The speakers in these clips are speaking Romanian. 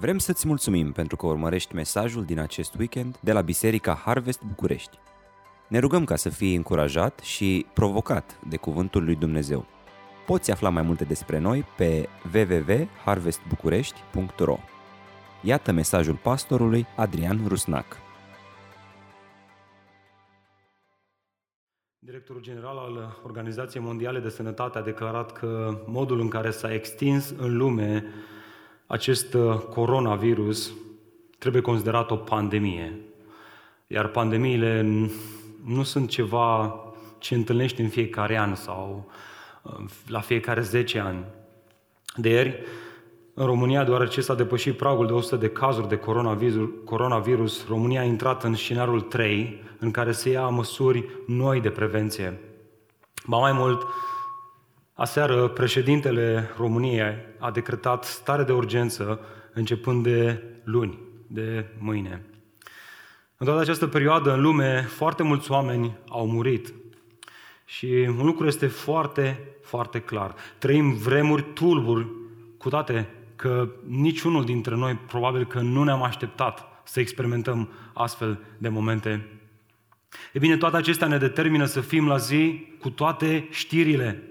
Vrem să-ți mulțumim pentru că urmărești mesajul din acest weekend de la Biserica Harvest București. Ne rugăm ca să fii încurajat și provocat de Cuvântul lui Dumnezeu. Poți afla mai multe despre noi pe www.harvestbucurești.ro Iată mesajul pastorului Adrian Rusnac. Directorul general al Organizației Mondiale de Sănătate a declarat că modul în care s-a extins în lume acest uh, coronavirus trebuie considerat o pandemie. Iar pandemiile nu sunt ceva ce întâlnești în fiecare an sau uh, la fiecare 10 ani. De ieri, în România, deoarece s-a depășit pragul de 100 de cazuri de coronavirus, coronavirus, România a intrat în scenariul 3, în care se ia măsuri noi de prevenție. Ba mai mult, Aseară, președintele României a decretat stare de urgență începând de luni, de mâine. În toată această perioadă, în lume, foarte mulți oameni au murit. Și un lucru este foarte, foarte clar. Trăim vremuri tulburi, cu toate că niciunul dintre noi probabil că nu ne-am așteptat să experimentăm astfel de momente. E bine, toate acestea ne determină să fim la zi cu toate știrile,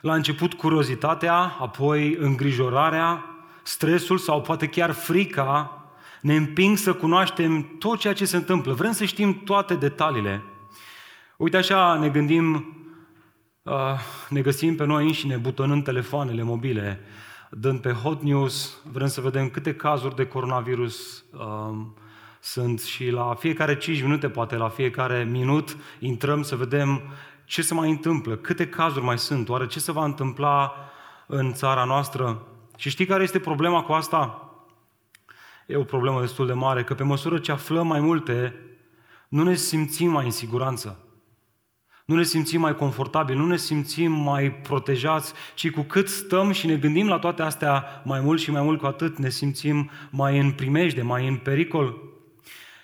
la început curiozitatea, apoi îngrijorarea, stresul sau poate chiar frica ne împing să cunoaștem tot ceea ce se întâmplă. Vrem să știm toate detaliile. Uite așa ne gândim, uh, ne găsim pe noi înșine butonând telefoanele mobile, dând pe hot news, vrem să vedem câte cazuri de coronavirus um, sunt și la fiecare 5 minute, poate la fiecare minut, intrăm să vedem ce se mai întâmplă, câte cazuri mai sunt, oare ce se va întâmpla în țara noastră. Și știi care este problema cu asta? E o problemă destul de mare, că pe măsură ce aflăm mai multe, nu ne simțim mai în siguranță. Nu ne simțim mai confortabil, nu ne simțim mai protejați, ci cu cât stăm și ne gândim la toate astea mai mult și mai mult cu atât ne simțim mai în primejde, mai în pericol.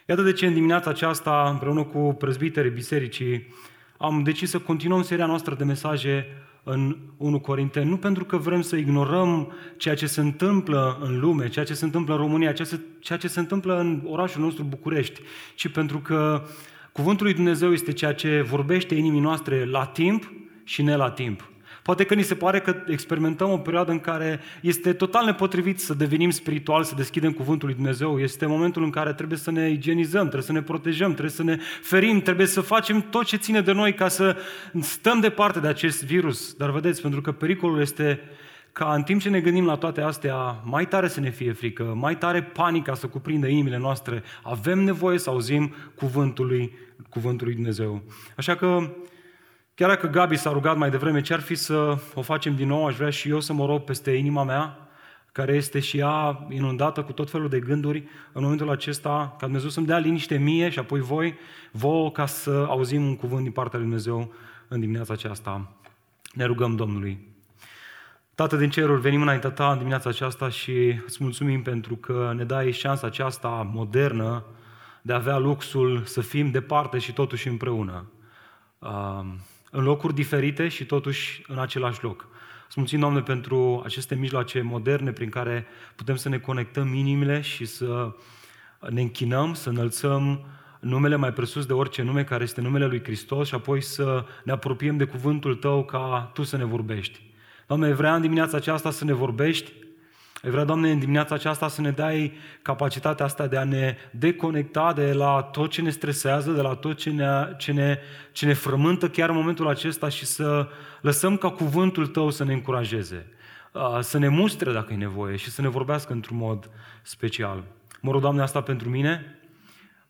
Iată de ce în dimineața aceasta, împreună cu prezbiterii bisericii, am decis să continuăm seria noastră de mesaje în 1 Corinteni, nu pentru că vrem să ignorăm ceea ce se întâmplă în lume, ceea ce se întâmplă în România, ceea ce, ceea ce se întâmplă în orașul nostru București, ci pentru că Cuvântul lui Dumnezeu este ceea ce vorbește inimii noastre la timp și ne la timp. Poate că ni se pare că experimentăm o perioadă în care este total nepotrivit să devenim spiritual, să deschidem cuvântul lui Dumnezeu. Este momentul în care trebuie să ne igienizăm, trebuie să ne protejăm, trebuie să ne ferim, trebuie să facem tot ce ține de noi ca să stăm departe de acest virus. Dar vedeți, pentru că pericolul este ca în timp ce ne gândim la toate astea, mai tare să ne fie frică, mai tare panica să cuprindă inimile noastre, avem nevoie să auzim cuvântul lui, cuvântul lui Dumnezeu. Așa că Chiar dacă Gabi s-a rugat mai devreme, ce ar fi să o facem din nou, aș vrea și eu să mă rog peste inima mea, care este și ea inundată cu tot felul de gânduri în momentul acesta, ca Dumnezeu să-mi dea liniște mie și apoi voi, vouă, ca să auzim un cuvânt din partea lui Dumnezeu în dimineața aceasta. Ne rugăm Domnului. Tată din cerul, venim înaintea Ta în dimineața aceasta și îți mulțumim pentru că ne dai șansa aceasta modernă de a avea luxul să fim departe și totuși împreună în locuri diferite și totuși în același loc. Îți mulțumim, Doamne, pentru aceste mijloace moderne prin care putem să ne conectăm inimile și să ne închinăm, să înălțăm numele mai presus de orice nume care este numele lui Hristos și apoi să ne apropiem de cuvântul Tău ca Tu să ne vorbești. Doamne, vrea în dimineața aceasta să ne vorbești ai vrea, Doamne, în dimineața aceasta să ne dai capacitatea asta de a ne deconecta de la tot ce ne stresează, de la tot ce ne, ce ne, ce ne frământă chiar în momentul acesta și să lăsăm ca cuvântul Tău să ne încurajeze, să ne mustre dacă e nevoie și să ne vorbească într-un mod special. Mă rog, Doamne, asta pentru mine,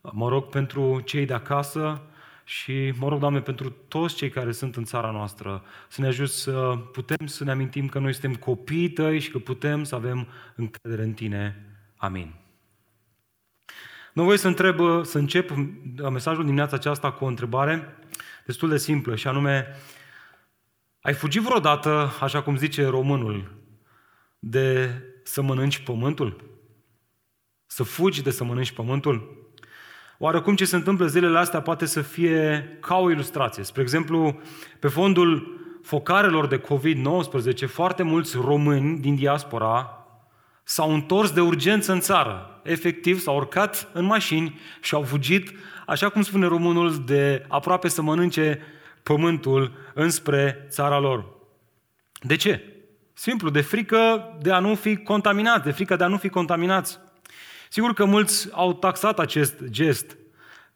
mă rog pentru cei de acasă, și mă rog, Doamne, pentru toți cei care sunt în țara noastră, să ne ajut să putem să ne amintim că noi suntem copii tăi și că putem să avem încredere în tine. Amin. Nu voi să întreb, să încep mesajul dimineața aceasta cu o întrebare destul de simplă și anume, ai fugit vreodată, așa cum zice românul, de să mănânci pământul? Să fugi de să mănânci pământul? Oarecum ce se întâmplă zilele astea poate să fie ca o ilustrație. Spre exemplu, pe fondul focarelor de COVID-19, foarte mulți români din diaspora s-au întors de urgență în țară. Efectiv, s-au urcat în mașini și au fugit, așa cum spune românul, de aproape să mănânce pământul înspre țara lor. De ce? Simplu, de frică de a nu fi contaminați, de frică de a nu fi contaminați. Sigur că mulți au taxat acest gest,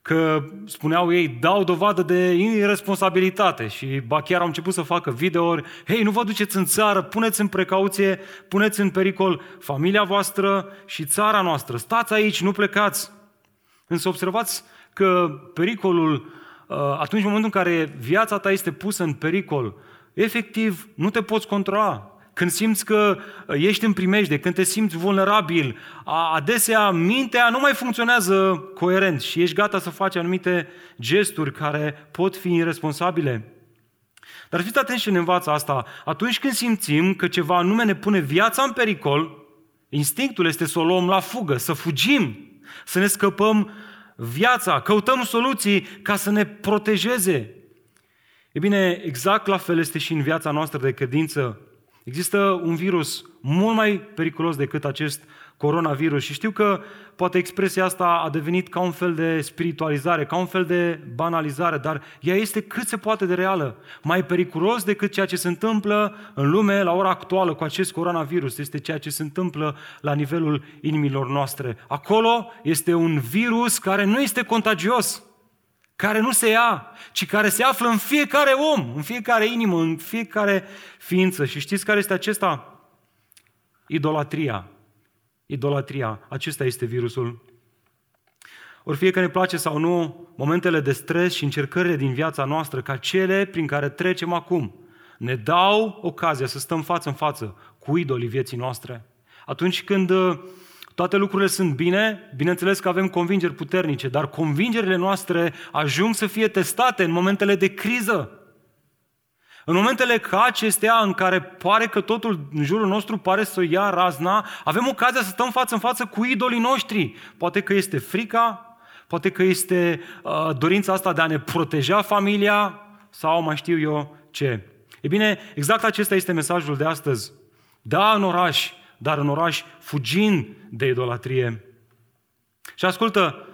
că spuneau ei, dau dovadă de irresponsabilitate și ba chiar au început să facă videouri, hei, nu vă duceți în țară, puneți în precauție, puneți în pericol familia voastră și țara noastră, stați aici, nu plecați. Însă observați că pericolul, uh, atunci în momentul în care viața ta este pusă în pericol, efectiv nu te poți controla când simți că ești în primejde, când te simți vulnerabil, adesea mintea nu mai funcționează coerent și ești gata să faci anumite gesturi care pot fi irresponsabile. Dar fiți atenți ce ne învață asta. Atunci când simțim că ceva anume ne pune viața în pericol, instinctul este să o luăm la fugă, să fugim, să ne scăpăm viața, căutăm soluții ca să ne protejeze. E bine, exact la fel este și în viața noastră de credință. Există un virus mult mai periculos decât acest coronavirus și știu că poate expresia asta a devenit ca un fel de spiritualizare, ca un fel de banalizare, dar ea este cât se poate de reală. Mai periculos decât ceea ce se întâmplă în lume la ora actuală cu acest coronavirus este ceea ce se întâmplă la nivelul inimilor noastre. Acolo este un virus care nu este contagios, care nu se ia, ci care se află în fiecare om, în fiecare inimă, în fiecare ființă. Și știți care este acesta? Idolatria. Idolatria. Acesta este virusul. Ori fie că ne place sau nu, momentele de stres și încercările din viața noastră, ca cele prin care trecem acum, ne dau ocazia să stăm față în față cu idolii vieții noastre. Atunci când toate lucrurile sunt bine, bineînțeles că avem convingeri puternice, dar convingerile noastre ajung să fie testate în momentele de criză. În momentele ca acestea în care pare că totul în jurul nostru pare să ia razna, avem ocazia să stăm față în față cu idolii noștri. Poate că este frica, poate că este uh, dorința asta de a ne proteja familia sau mai știu eu ce. E bine, exact acesta este mesajul de astăzi. Da, în oraș, dar în oraș fugind de idolatrie. Și ascultă,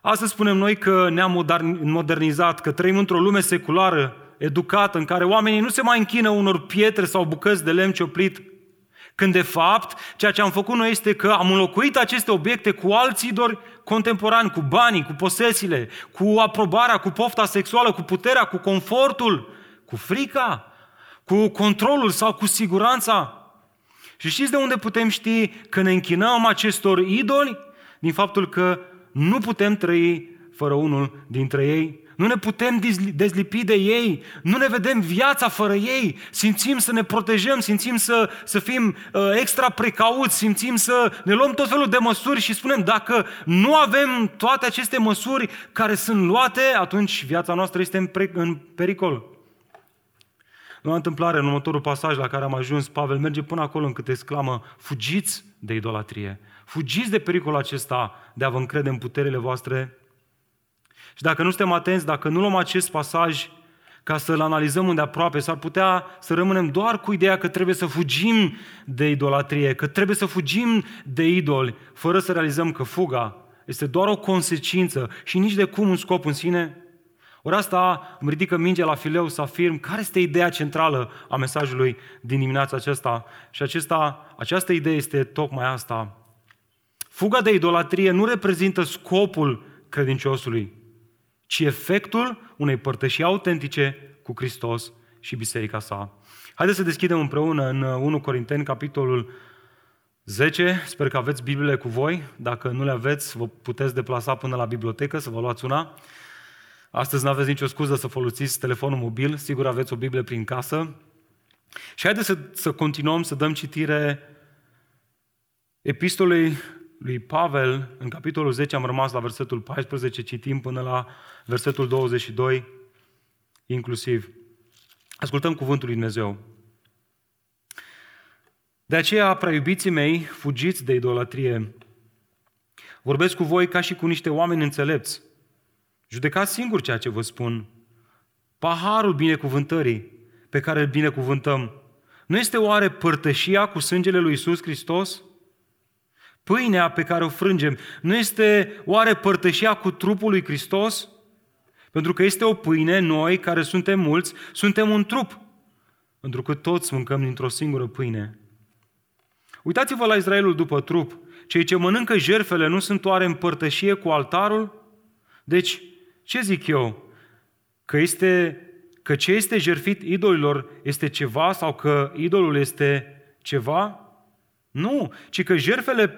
astăzi spunem noi că ne-am modernizat, că trăim într-o lume seculară, educată, în care oamenii nu se mai închină unor pietre sau bucăți de lemn cioplit, când de fapt ceea ce am făcut noi este că am înlocuit aceste obiecte cu alți idori contemporani, cu banii, cu posesiile, cu aprobarea, cu pofta sexuală, cu puterea, cu confortul, cu frica, cu controlul sau cu siguranța. Și știți de unde putem ști că ne închinăm acestor idoli? Din faptul că nu putem trăi fără unul dintre ei. Nu ne putem dezlipi de ei, nu ne vedem viața fără ei, simțim să ne protejăm, simțim să, să fim uh, extra precauți, simțim să ne luăm tot felul de măsuri și spunem dacă nu avem toate aceste măsuri care sunt luate, atunci viața noastră este în, pre- în pericol. Nu întâmplare, în următorul pasaj la care am ajuns, Pavel merge până acolo încât exclamă, fugiți de idolatrie, fugiți de pericolul acesta de a vă încrede în puterile voastre. Și dacă nu suntem atenți, dacă nu luăm acest pasaj ca să-l analizăm unde aproape, s-ar putea să rămânem doar cu ideea că trebuie să fugim de idolatrie, că trebuie să fugim de idoli, fără să realizăm că fuga este doar o consecință și nici de cum un scop în sine, ori asta îmi ridică mingea la fileu să afirm care este ideea centrală a mesajului din dimineața aceasta. Și acesta, această idee este tocmai asta. Fuga de idolatrie nu reprezintă scopul credinciosului, ci efectul unei părtășii autentice cu Hristos și biserica sa. Haideți să deschidem împreună în 1 Corinteni, capitolul 10. Sper că aveți Bibliile cu voi. Dacă nu le aveți, vă puteți deplasa până la bibliotecă să vă luați una. Astăzi nu aveți nicio scuză să folosiți telefonul mobil, sigur aveți o Biblie prin casă. Și haideți să, să continuăm să dăm citire epistolei lui Pavel, în capitolul 10 am rămas la versetul 14, citim până la versetul 22 inclusiv. Ascultăm cuvântul lui Dumnezeu. De aceea, prea iubiții mei, fugiți de idolatrie. Vorbesc cu voi ca și cu niște oameni înțelepți. Judecați singur ceea ce vă spun. Paharul binecuvântării pe care îl binecuvântăm nu este oare părtășia cu sângele lui Isus Hristos? pâinea pe care o frângem, nu este oare părtășia cu trupul lui Hristos? Pentru că este o pâine, noi care suntem mulți, suntem un trup. Pentru că toți mâncăm dintr-o singură pâine. Uitați-vă la Israelul după trup. Cei ce mănâncă jerfele nu sunt oare în părtășie cu altarul? Deci, ce zic eu? Că, este, că ce este jerfit idolilor este ceva sau că idolul este ceva? Nu, ci că jerfele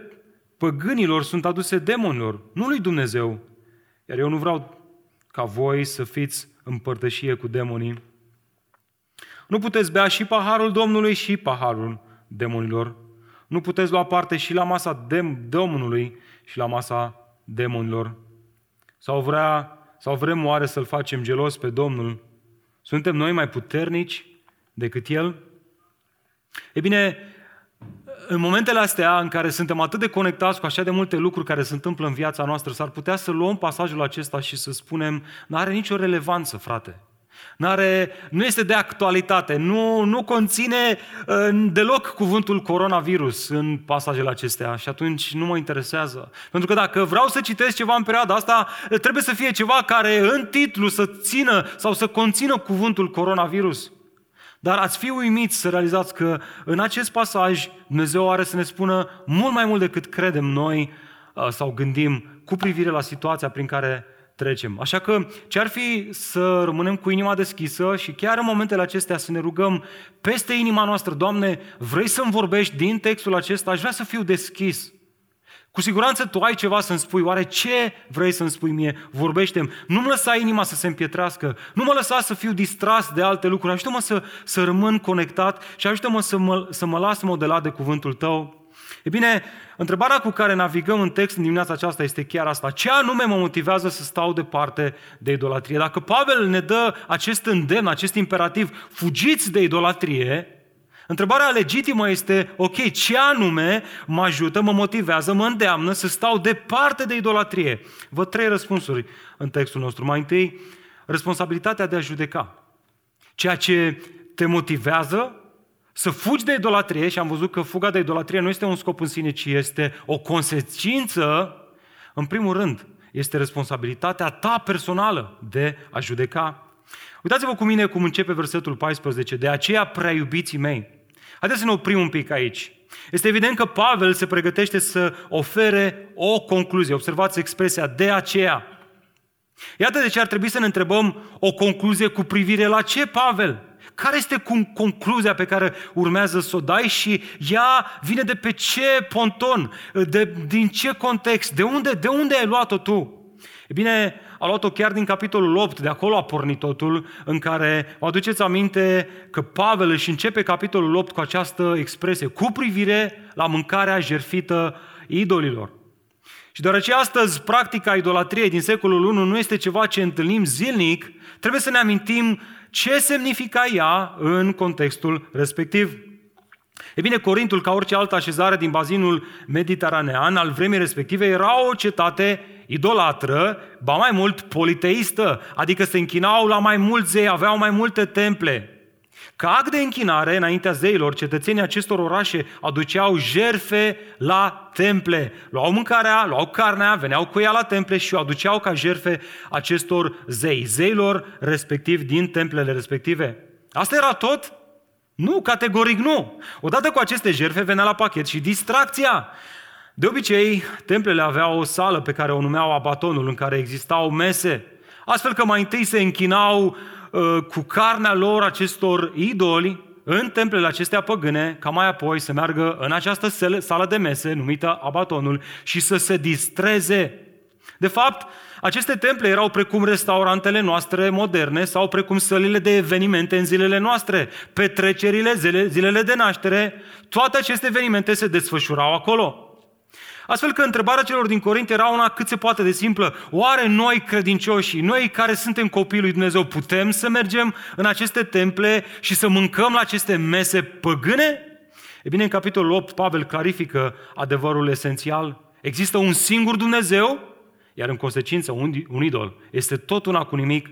păgânilor sunt aduse demonilor, nu lui Dumnezeu. Iar eu nu vreau ca voi să fiți în părtășie cu demonii. Nu puteți bea și paharul Domnului și paharul demonilor. Nu puteți lua parte și la masa dem- Domnului și la masa demonilor. Sau, vrea, sau vrem oare să-L facem gelos pe Domnul? Suntem noi mai puternici decât El? E bine, în momentele astea în care suntem atât de conectați cu așa de multe lucruri care se întâmplă în viața noastră, s-ar putea să luăm pasajul acesta și să spunem, nu are nicio relevanță, frate. N-are, nu este de actualitate, nu, nu conține uh, deloc cuvântul coronavirus în pasajele acestea și atunci nu mă interesează. Pentru că dacă vreau să citesc ceva în perioada asta, trebuie să fie ceva care în titlu să țină sau să conțină cuvântul coronavirus. Dar ați fi uimiți să realizați că în acest pasaj Dumnezeu are să ne spună mult mai mult decât credem noi uh, sau gândim cu privire la situația prin care trecem. Așa că ce ar fi să rămânem cu inima deschisă și chiar în momentele acestea să ne rugăm peste inima noastră, Doamne, vrei să-mi vorbești din textul acesta? Aș vrea să fiu deschis. Cu siguranță tu ai ceva să-mi spui. Oare ce vrei să-mi spui mie? Vorbește-mi. Nu-mi lăsa inima să se împietrească. Nu mă lăsa să fiu distras de alte lucruri. Ajută-mă să, să rămân conectat și ajută-mă să mă, să mă las modelat de cuvântul tău. E bine, întrebarea cu care navigăm în text în dimineața aceasta este chiar asta. Ce anume mă motivează să stau departe de idolatrie? Dacă Pavel ne dă acest îndemn, acest imperativ, fugiți de idolatrie, Întrebarea legitimă este, ok, ce anume mă ajută, mă motivează, mă îndeamnă să stau departe de idolatrie? Văd trei răspunsuri în textul nostru. Mai întâi, responsabilitatea de a judeca. Ceea ce te motivează să fugi de idolatrie, și am văzut că fuga de idolatrie nu este un scop în sine, ci este o consecință, în primul rând, este responsabilitatea ta personală de a judeca. Uitați-vă cu mine cum începe versetul 14. De aceea, prea iubiții mei. Haideți să ne oprim un pic aici. Este evident că Pavel se pregătește să ofere o concluzie. Observați expresia de aceea. Iată de ce ar trebui să ne întrebăm o concluzie cu privire la ce, Pavel? Care este concluzia pe care urmează să o dai și ea vine de pe ce ponton, de, din ce context, de unde, de unde ai luat-o tu? E bine, a luat-o chiar din capitolul 8, de acolo a pornit totul, în care vă aduceți aminte că Pavel își începe capitolul 8 cu această expresie, cu privire la mâncarea jerfită idolilor. Și deoarece astăzi practica idolatriei din secolul 1 nu este ceva ce întâlnim zilnic, trebuie să ne amintim ce semnifica ea în contextul respectiv. E bine, Corintul, ca orice altă așezare din bazinul mediteranean al vremii respective, era o cetate idolatră, ba mai mult politeistă, adică se închinau la mai mulți zei, aveau mai multe temple. Ca act de închinare înaintea zeilor, cetățenii acestor orașe aduceau jerfe la temple. Luau mâncarea, luau carnea, veneau cu ea la temple și o aduceau ca jerfe acestor zei, zeilor respectiv din templele respective. Asta era tot? Nu, categoric nu. Odată cu aceste jerfe venea la pachet și distracția. De obicei, templele aveau o sală pe care o numeau abatonul, în care existau mese, astfel că mai întâi se închinau uh, cu carnea lor acestor idoli în templele acestea păgâne, ca mai apoi să meargă în această sală de mese numită abatonul și să se distreze. De fapt, aceste temple erau precum restaurantele noastre moderne sau precum sălile de evenimente în zilele noastre, petrecerile, zile, zilele de naștere, toate aceste evenimente se desfășurau acolo. Astfel că întrebarea celor din Corint era una cât se poate de simplă. Oare noi credincioși, noi care suntem copiii lui Dumnezeu, putem să mergem în aceste temple și să mâncăm la aceste mese păgâne? E bine, în capitolul 8, Pavel clarifică adevărul esențial. Există un singur Dumnezeu, iar în consecință un, un idol este tot una cu nimic.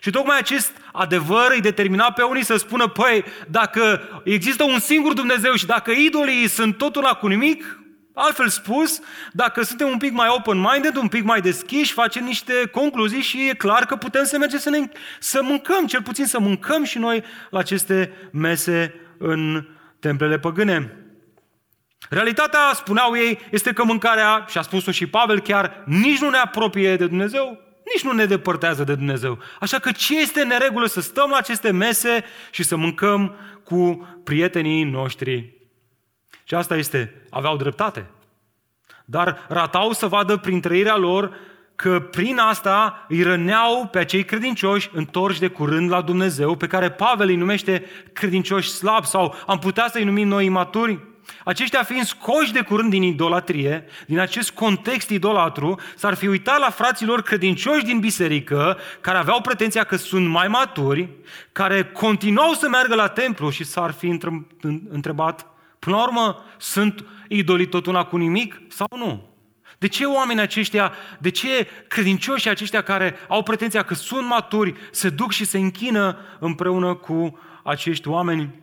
Și tocmai acest adevăr îi determina pe unii să spună, păi, dacă există un singur Dumnezeu și dacă idolii sunt tot una cu nimic, Altfel spus, dacă suntem un pic mai open-minded, un pic mai deschiși, facem niște concluzii și e clar că putem să mergem să, ne, să mâncăm, cel puțin să mâncăm și noi la aceste mese în templele păgâne. Realitatea, spuneau ei, este că mâncarea, și a spus-o și Pavel chiar, nici nu ne apropie de Dumnezeu, nici nu ne depărtează de Dumnezeu. Așa că ce este neregulă să stăm la aceste mese și să mâncăm cu prietenii noștri? Și asta este, aveau dreptate. Dar ratau să vadă prin trăirea lor că prin asta îi răneau pe acei credincioși întorși de curând la Dumnezeu, pe care Pavel îi numește credincioși slabi sau am putea să-i numim noi imaturi. Aceștia fiind scoși de curând din idolatrie, din acest context idolatru, s-ar fi uitat la fraților credincioși din biserică, care aveau pretenția că sunt mai maturi, care continuau să meargă la templu și s-ar fi întrebat, până la urmă, sunt idolii tot una cu nimic sau nu? De ce oamenii aceștia, de ce credincioșii aceștia care au pretenția că sunt maturi, se duc și se închină împreună cu acești oameni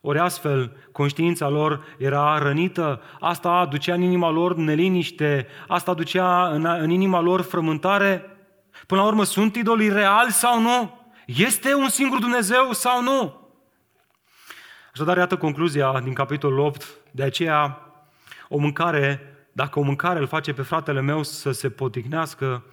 ori astfel, conștiința lor era rănită, asta aducea în inima lor neliniște, asta aducea în, în inima lor frământare. Până la urmă, sunt idolii reali sau nu? Este un singur Dumnezeu sau nu? Așadar, iată concluzia din capitolul 8. De aceea, o mâncare, dacă o mâncare îl face pe fratele meu să se poticnească,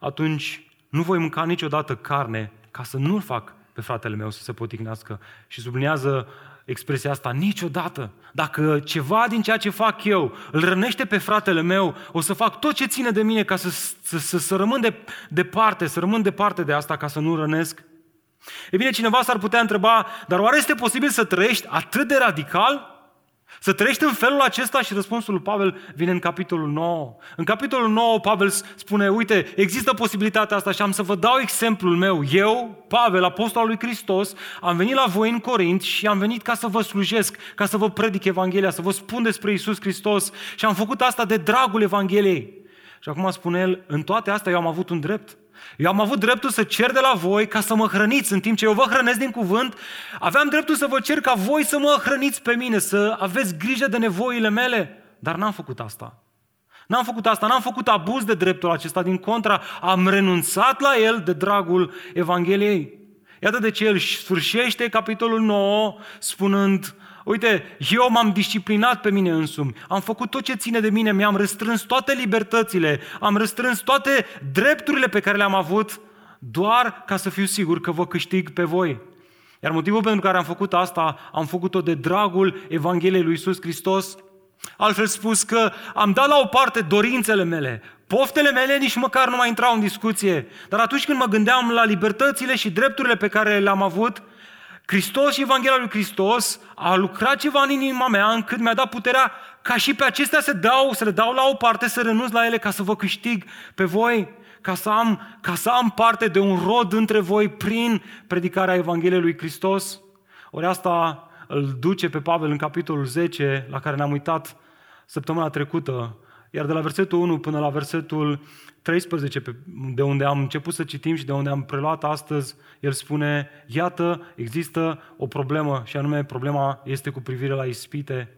atunci nu voi mânca niciodată carne ca să nu-l fac pe fratele meu să se poticnească. Și sublinează expresia asta niciodată. Dacă ceva din ceea ce fac eu îl rănește pe fratele meu, o să fac tot ce ține de mine ca să, să, să, să rămân de, departe, să rămân departe de asta ca să nu rănesc. E bine, cineva s-ar putea întreba, dar oare este posibil să trăiești atât de radical? Să trăiești în felul acesta și răspunsul lui Pavel vine în capitolul 9. În capitolul 9 Pavel spune, uite, există posibilitatea asta și am să vă dau exemplul meu. Eu, Pavel, apostol al lui Hristos, am venit la voi în Corint și am venit ca să vă slujesc, ca să vă predic Evanghelia, să vă spun despre Isus Hristos și am făcut asta de dragul Evangheliei. Și acum spune el, în toate astea eu am avut un drept. Eu am avut dreptul să cer de la voi ca să mă hrăniți în timp ce eu vă hrănesc din cuvânt. Aveam dreptul să vă cer ca voi să mă hrăniți pe mine, să aveți grijă de nevoile mele. Dar n-am făcut asta. N-am făcut asta, n-am făcut abuz de dreptul acesta, din contra, am renunțat la el de dragul Evangheliei. Iată de ce el sfârșește capitolul 9 spunând, Uite, eu m-am disciplinat pe mine însumi, am făcut tot ce ține de mine, mi-am răstrâns toate libertățile, am răstrâns toate drepturile pe care le-am avut, doar ca să fiu sigur că vă câștig pe voi. Iar motivul pentru care am făcut asta, am făcut-o de dragul Evangheliei lui Iisus Hristos. Altfel spus că am dat la o parte dorințele mele, poftele mele nici măcar nu mai intrau în discuție. Dar atunci când mă gândeam la libertățile și drepturile pe care le-am avut, Hristos și Evanghelia lui Hristos a lucrat ceva în inima mea încât mi-a dat puterea ca și pe acestea să, dau, să le dau la o parte, să renunț la ele ca să vă câștig pe voi, ca să, am, ca să am parte de un rod între voi prin predicarea Evangheliei lui Hristos. Ori asta îl duce pe Pavel în capitolul 10, la care ne-am uitat săptămâna trecută, iar de la versetul 1 până la versetul 13, de unde am început să citim și de unde am preluat astăzi, el spune, iată, există o problemă și anume problema este cu privire la ispite.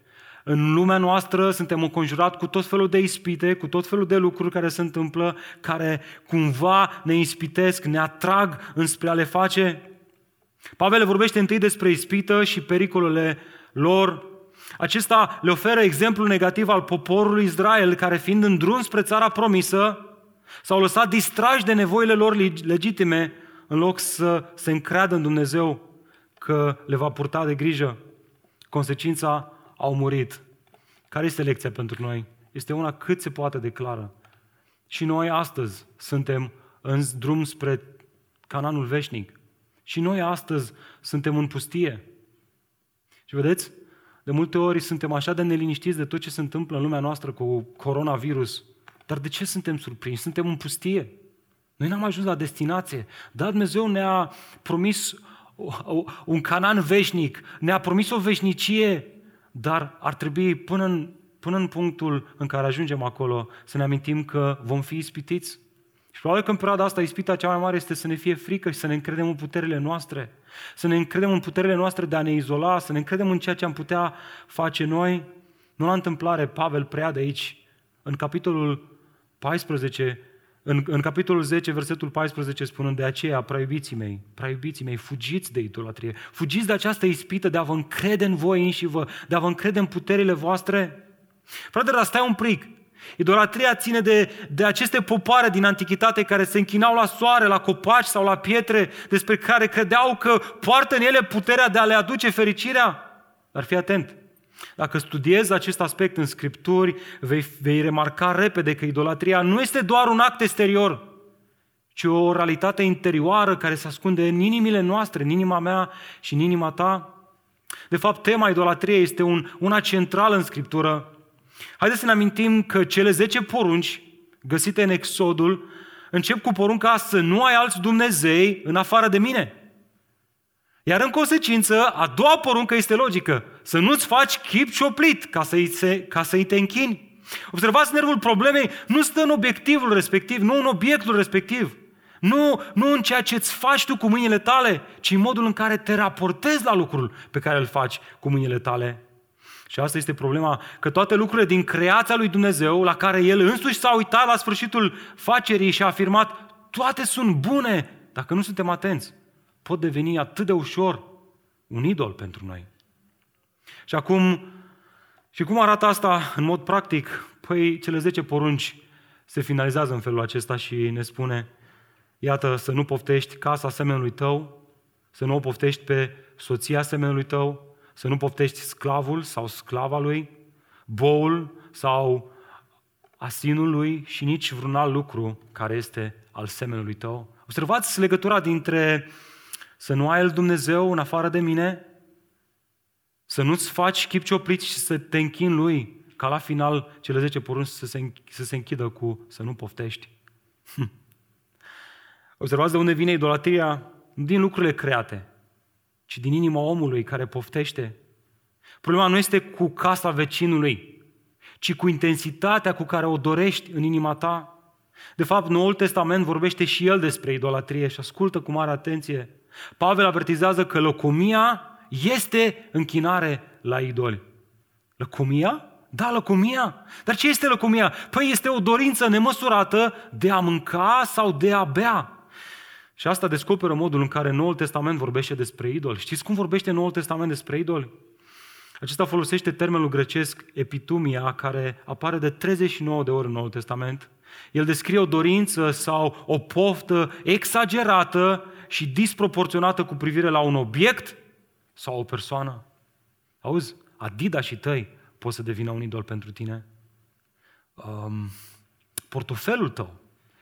În lumea noastră suntem înconjurat cu tot felul de ispite, cu tot felul de lucruri care se întâmplă, care cumva ne ispitesc, ne atrag înspre a le face. Pavel vorbește întâi despre ispită și pericolele lor. Acesta le oferă exemplul negativ al poporului Israel, care fiind în drum spre țara promisă, S-au lăsat distrași de nevoile lor legitime în loc să se încreadă în Dumnezeu că le va purta de grijă. Consecința au murit. Care este lecția pentru noi? Este una cât se poate de clară. Și noi astăzi suntem în drum spre Cananul veșnic. Și noi astăzi suntem în pustie. Și vedeți, de multe ori suntem așa de neliniștiți de tot ce se întâmplă în lumea noastră cu coronavirus, dar de ce suntem surprinși? Suntem în pustie. Noi n-am ajuns la destinație. Dar Dumnezeu ne-a promis un canan veșnic, ne-a promis o veșnicie, dar ar trebui până în, până în punctul în care ajungem acolo să ne amintim că vom fi ispitiți. Și probabil că în perioada asta ispita cea mai mare este să ne fie frică și să ne încredem în puterile noastre. Să ne încredem în puterile noastre de a ne izola, să ne încredem în ceea ce am putea face noi. Nu la întâmplare, Pavel preia de aici, în capitolul 14, în, în capitolul 10, versetul 14, spunând de aceea, preiubiții mei, preiubiții mei, fugiți de idolatrie, fugiți de această ispită de a vă încrede în voi înși vă, de a vă încrede în puterile voastre. Frate, dar stai un pric. Idolatria ține de, de aceste popoare din antichitate care se închinau la soare, la copaci sau la pietre, despre care credeau că poartă în ele puterea de a le aduce fericirea. Dar fii atent, dacă studiezi acest aspect în Scripturi, vei, vei remarca repede că idolatria nu este doar un act exterior, ci o realitate interioară care se ascunde în inimile noastre, în inima mea și în inima ta. De fapt, tema idolatriei este un, una centrală în Scriptură. Haideți să ne amintim că cele 10 porunci găsite în Exodul încep cu porunca să nu ai alți Dumnezei în afară de mine. Iar în consecință, a doua poruncă este logică. Să nu-ți faci chip cioplit ca să-i, se, ca să-i te închini. Observați, nervul problemei nu stă în obiectivul respectiv, nu în obiectul respectiv. Nu, nu în ceea ce îți faci tu cu mâinile tale, ci în modul în care te raportezi la lucrul pe care îl faci cu mâinile tale. Și asta este problema, că toate lucrurile din creația lui Dumnezeu, la care El însuși s-a uitat la sfârșitul facerii și a afirmat, toate sunt bune, dacă nu suntem atenți pot deveni atât de ușor un idol pentru noi. Și acum, și cum arată asta în mod practic? Păi cele 10 porunci se finalizează în felul acesta și ne spune, iată, să nu poftești casa semenului tău, să nu o poftești pe soția semenului tău, să nu poftești sclavul sau sclava lui, boul sau asinul lui și nici vreun alt lucru care este al semenului tău. Observați legătura dintre să nu ai el Dumnezeu în afară de mine, să nu-ți faci chip cioplit și să te închini lui, ca la final cele 10 porunci să se, să se închidă cu să nu poftești. Observați de unde vine idolatria? Nu din lucrurile create, ci din inima omului care poftește. Problema nu este cu casa vecinului, ci cu intensitatea cu care o dorești în inima ta. De fapt, Noul Testament vorbește și el despre idolatrie și ascultă cu mare atenție Pavel avertizează că locomia este închinare la idoli. Lăcomia? Da, lăcomia. Dar ce este lăcomia? Păi este o dorință nemăsurată de a mânca sau de a bea. Și asta descoperă modul în care Noul Testament vorbește despre idoli. Știți cum vorbește Noul Testament despre idoli? Acesta folosește termenul grecesc epitumia, care apare de 39 de ori în Noul Testament. El descrie o dorință sau o poftă exagerată și disproporționată cu privire la un obiect sau o persoană. Auzi, Adidas și tăi pot să devină un idol pentru tine. Um, portofelul tău,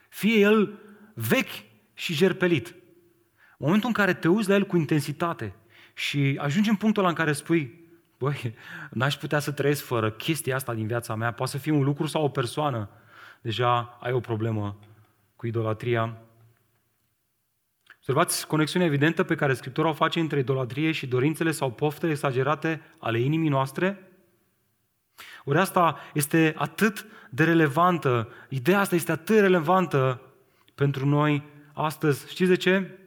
fie el vechi și jerpelit. În momentul în care te uiți la el cu intensitate și ajungi în punctul ăla în care spui, băi, n-aș putea să trăiesc fără chestia asta din viața mea, poate să fie un lucru sau o persoană, deja ai o problemă cu idolatria Observați conexiunea evidentă pe care Scriptura o face între idolatrie și dorințele sau poftele exagerate ale inimii noastre? Ori asta este atât de relevantă, ideea asta este atât de relevantă pentru noi astăzi. Știți de ce?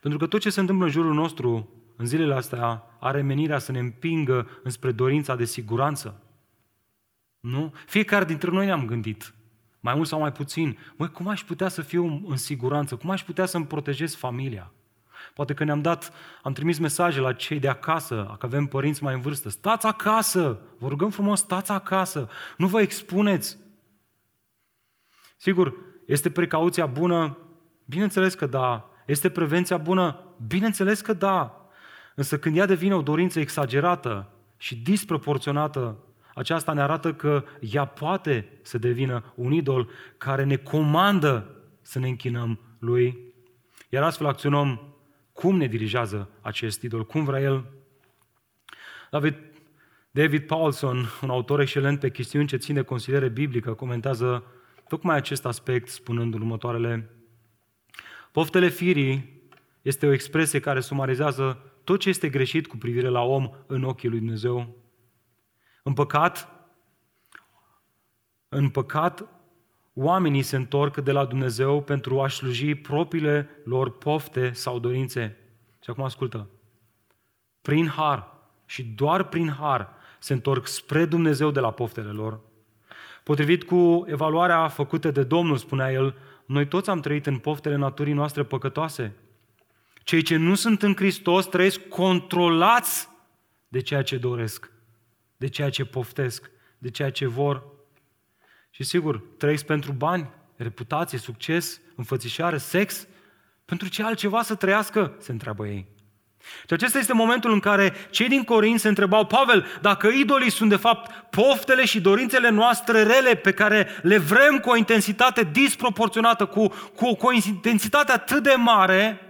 Pentru că tot ce se întâmplă în jurul nostru în zilele astea are menirea să ne împingă înspre dorința de siguranță. Nu? Fiecare dintre noi ne-am gândit mai mult sau mai puțin, măi, cum aș putea să fiu în siguranță? Cum aș putea să-mi protejez familia? Poate că ne-am dat, am trimis mesaje la cei de acasă, că avem părinți mai în vârstă. Stați acasă! Vă rugăm frumos, stați acasă! Nu vă expuneți! Sigur, este precauția bună? Bineînțeles că da. Este prevenția bună? Bineînțeles că da. Însă când ea devine o dorință exagerată și disproporționată aceasta ne arată că ea poate să devină un idol care ne comandă să ne închinăm lui. Iar astfel acționăm cum ne dirigează acest idol, cum vrea el. David, David Paulson, un autor excelent pe chestiuni ce țin de consiliere biblică, comentează tocmai acest aspect spunând următoarele. Poftele firii este o expresie care sumarizează tot ce este greșit cu privire la om în ochii lui Dumnezeu. În păcat, în păcat, oamenii se întorc de la Dumnezeu pentru a sluji propriile lor pofte sau dorințe. Și acum ascultă. Prin har și doar prin har se întorc spre Dumnezeu de la poftele lor. Potrivit cu evaluarea făcută de Domnul, spunea el, noi toți am trăit în poftele naturii noastre păcătoase. Cei ce nu sunt în Hristos trăiesc controlați de ceea ce doresc, de ceea ce poftesc, de ceea ce vor. Și sigur, trăiesc pentru bani, reputație, succes, înfățișare, sex, pentru ce altceva să trăiască, se întreabă ei. Și acesta este momentul în care cei din Corint se întrebau, Pavel, dacă idolii sunt de fapt poftele și dorințele noastre rele pe care le vrem cu o intensitate disproporționată, cu, cu, cu o intensitate atât de mare,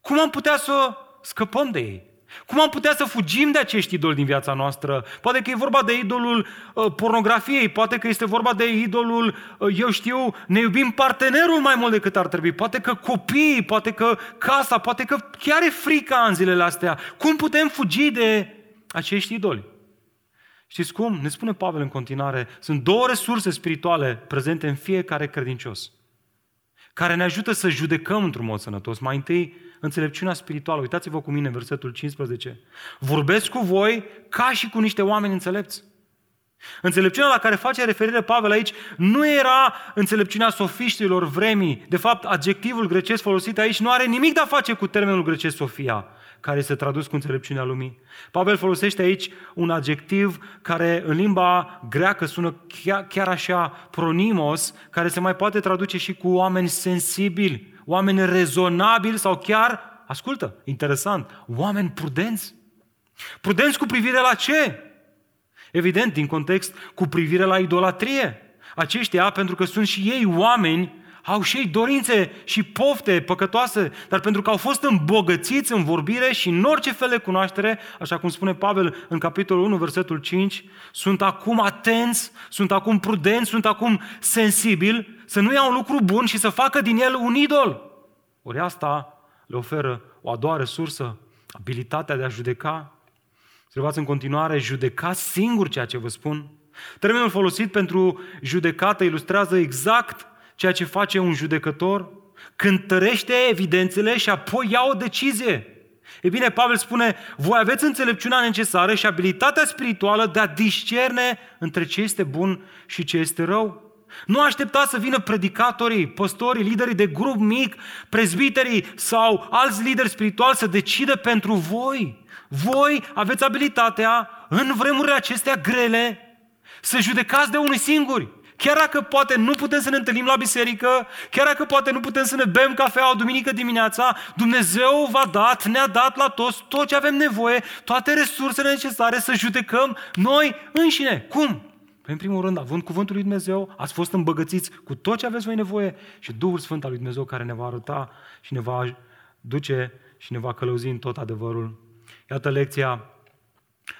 cum am putea să scăpăm de ei? Cum am putea să fugim de acești idoli din viața noastră? Poate că e vorba de idolul uh, pornografiei, poate că este vorba de idolul, uh, eu știu, ne iubim partenerul mai mult decât ar trebui, poate că copiii, poate că casa, poate că chiar e frica în zilele astea. Cum putem fugi de acești idoli? Știți cum? Ne spune Pavel în continuare, sunt două resurse spirituale prezente în fiecare credincios, care ne ajută să judecăm într-un mod sănătos. Mai întâi, înțelepciunea spirituală. Uitați-vă cu mine în versetul 15. Vorbesc cu voi ca și cu niște oameni înțelepți. Înțelepciunea la care face referire Pavel aici nu era înțelepciunea sofiștilor vremii. De fapt, adjectivul grecesc folosit aici nu are nimic de a face cu termenul grecesc sofia, care este tradus cu înțelepciunea lumii. Pavel folosește aici un adjectiv care în limba greacă sună chiar, chiar așa, pronimos, care se mai poate traduce și cu oameni sensibili, oameni rezonabili sau chiar, ascultă, interesant, oameni prudenți. Prudenți cu privire la ce? Evident, din context, cu privire la idolatrie. Aceștia, pentru că sunt și ei oameni, au și ei dorințe și pofte păcătoase, dar pentru că au fost îmbogățiți în vorbire și în orice fel de cunoaștere, așa cum spune Pavel în capitolul 1, versetul 5, sunt acum atenți, sunt acum prudenți, sunt acum sensibili să nu ia un lucru bun și să facă din el un idol. Ori asta le oferă o a doua resursă, abilitatea de a judeca. Observați în continuare, judecați singur ceea ce vă spun. Termenul folosit pentru judecată ilustrează exact ceea ce face un judecător când tărește evidențele și apoi ia o decizie. E bine, Pavel spune, voi aveți înțelepciunea necesară și abilitatea spirituală de a discerne între ce este bun și ce este rău. Nu așteptați să vină predicatorii, păstorii, liderii de grup mic, prezbiterii sau alți lideri spirituali să decidă pentru voi. Voi aveți abilitatea, în vremurile acestea grele, să judecați de unui singuri. Chiar dacă poate nu putem să ne întâlnim la biserică, chiar dacă poate nu putem să ne bem cafea o duminică dimineața, Dumnezeu v-a dat, ne-a dat la toți tot ce avem nevoie, toate resursele necesare să judecăm noi înșine. Cum? Păi, în primul rând, având cuvântul lui Dumnezeu, ați fost îmbăgățiți cu tot ce aveți voi nevoie și Duhul Sfânt al lui Dumnezeu care ne va arăta și ne va duce și ne va călăuzi în tot adevărul. Iată lecția.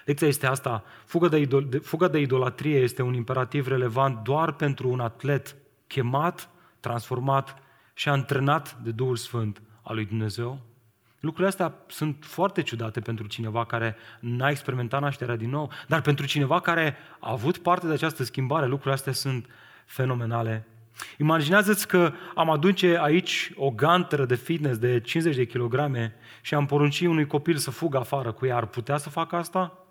Lecția este asta. Fuga de, idol, de, fuga de idolatrie este un imperativ relevant doar pentru un atlet chemat, transformat și antrenat de Duhul Sfânt al lui Dumnezeu. Lucrurile astea sunt foarte ciudate pentru cineva care n-a experimentat nașterea din nou, dar pentru cineva care a avut parte de această schimbare, lucrurile astea sunt fenomenale. Imaginează-ți că am aduce aici o ganteră de fitness de 50 de kilograme și am porunci unui copil să fugă afară cu ea. Ar putea să facă asta?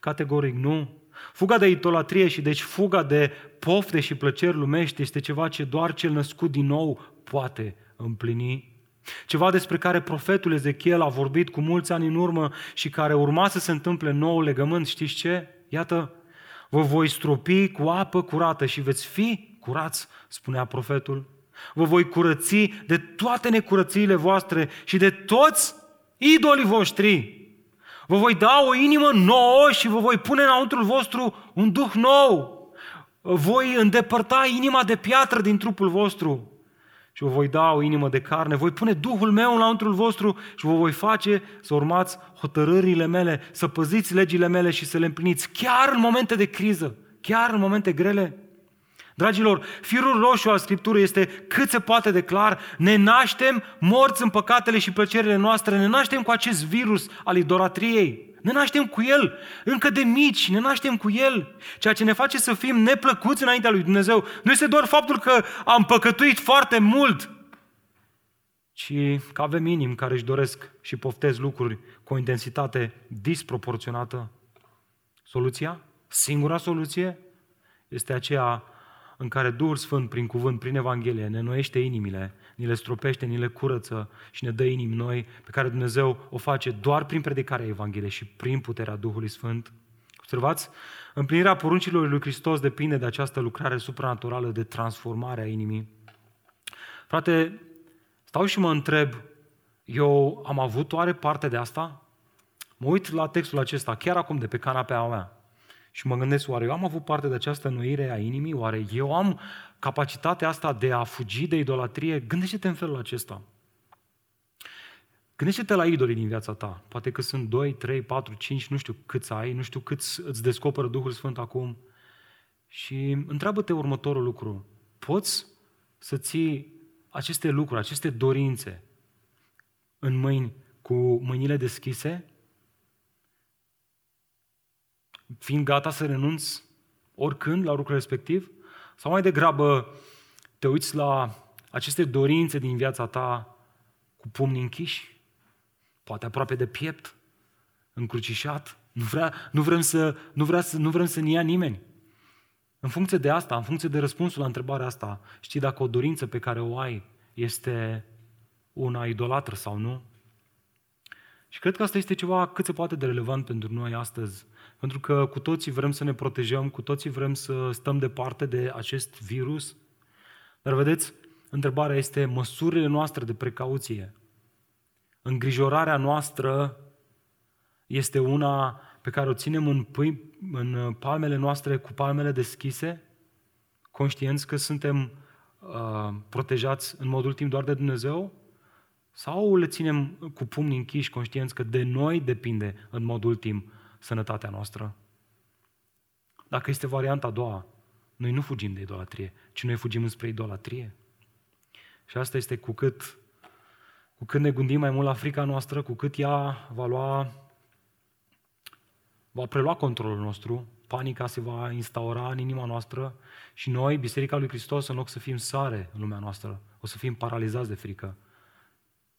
Categoric nu. Fuga de idolatrie și deci fuga de pofte și plăceri lumești este ceva ce doar cel născut din nou poate împlini. Ceva despre care profetul Ezechiel a vorbit cu mulți ani în urmă și care urma să se întâmple nou legământ. Știți ce? Iată, vă voi stropi cu apă curată și veți fi curați, spunea profetul. Vă voi curăți de toate necurățiile voastre și de toți idolii voștri. Vă voi da o inimă nouă și vă voi pune înăuntru vostru un duh nou. Voi îndepărta inima de piatră din trupul vostru și vă voi da o inimă de carne, voi pune Duhul meu înăuntrul vostru și vă voi face să urmați hotărârile mele, să păziți legile mele și să le împliniți chiar în momente de criză, chiar în momente grele. Dragilor, firul roșu al Scripturii este cât se poate de clar, ne naștem morți în păcatele și plăcerile noastre, ne naștem cu acest virus al idolatriei. Ne naștem cu El, încă de mici, ne naștem cu El. Ceea ce ne face să fim neplăcuți înaintea lui Dumnezeu nu este doar faptul că am păcătuit foarte mult, ci că avem inimi care își doresc și poftez lucruri cu o intensitate disproporționată. Soluția? Singura soluție? Este aceea în care Duhul Sfânt, prin cuvânt, prin Evanghelie, ne noiește inimile, ni le stropește, ni le curăță și ne dă inimi noi, pe care Dumnezeu o face doar prin predicarea Evangheliei și prin puterea Duhului Sfânt. Observați? Împlinirea poruncilor lui Hristos depinde de această lucrare supranaturală de transformare a inimii. Frate, stau și mă întreb, eu am avut oare parte de asta? Mă uit la textul acesta, chiar acum, de pe canapea mea. Și mă gândesc, oare eu am avut parte de această nuire a inimii? Oare eu am capacitatea asta de a fugi de idolatrie? Gândește-te în felul acesta. Gândește-te la idolii din viața ta. Poate că sunt 2, 3, 4, 5, nu știu câți ai, nu știu câți îți descoperă Duhul Sfânt acum. Și întreabă-te următorul lucru. Poți să ții aceste lucruri, aceste dorințe în mâini cu mâinile deschise fiind gata să renunți oricând la lucrul respectiv? Sau mai degrabă te uiți la aceste dorințe din viața ta cu pumni închiși, poate aproape de piept, încrucișat, nu, vrea, nu, vrem să, nu, vrea să, nu vrem să ne ia nimeni. În funcție de asta, în funcție de răspunsul la întrebarea asta, știi dacă o dorință pe care o ai este una idolatră sau nu? Și cred că asta este ceva cât se poate de relevant pentru noi astăzi, pentru că cu toții vrem să ne protejăm, cu toții vrem să stăm departe de acest virus. Dar vedeți, întrebarea este măsurile noastre de precauție. Îngrijorarea noastră este una pe care o ținem în, pâi, în palmele noastre cu palmele deschise, conștienți că suntem uh, protejați în mod ultim doar de Dumnezeu? Sau le ținem cu pumni închiși, conștienți că de noi depinde în mod ultim sănătatea noastră? Dacă este varianta a doua, noi nu fugim de idolatrie, ci noi fugim înspre idolatrie. Și asta este cu cât, cu cât ne gândim mai mult la frica noastră, cu cât ea va lua, va prelua controlul nostru, panica se va instaura în inima noastră și noi, Biserica lui Hristos, în loc să fim sare în lumea noastră, o să fim paralizați de frică.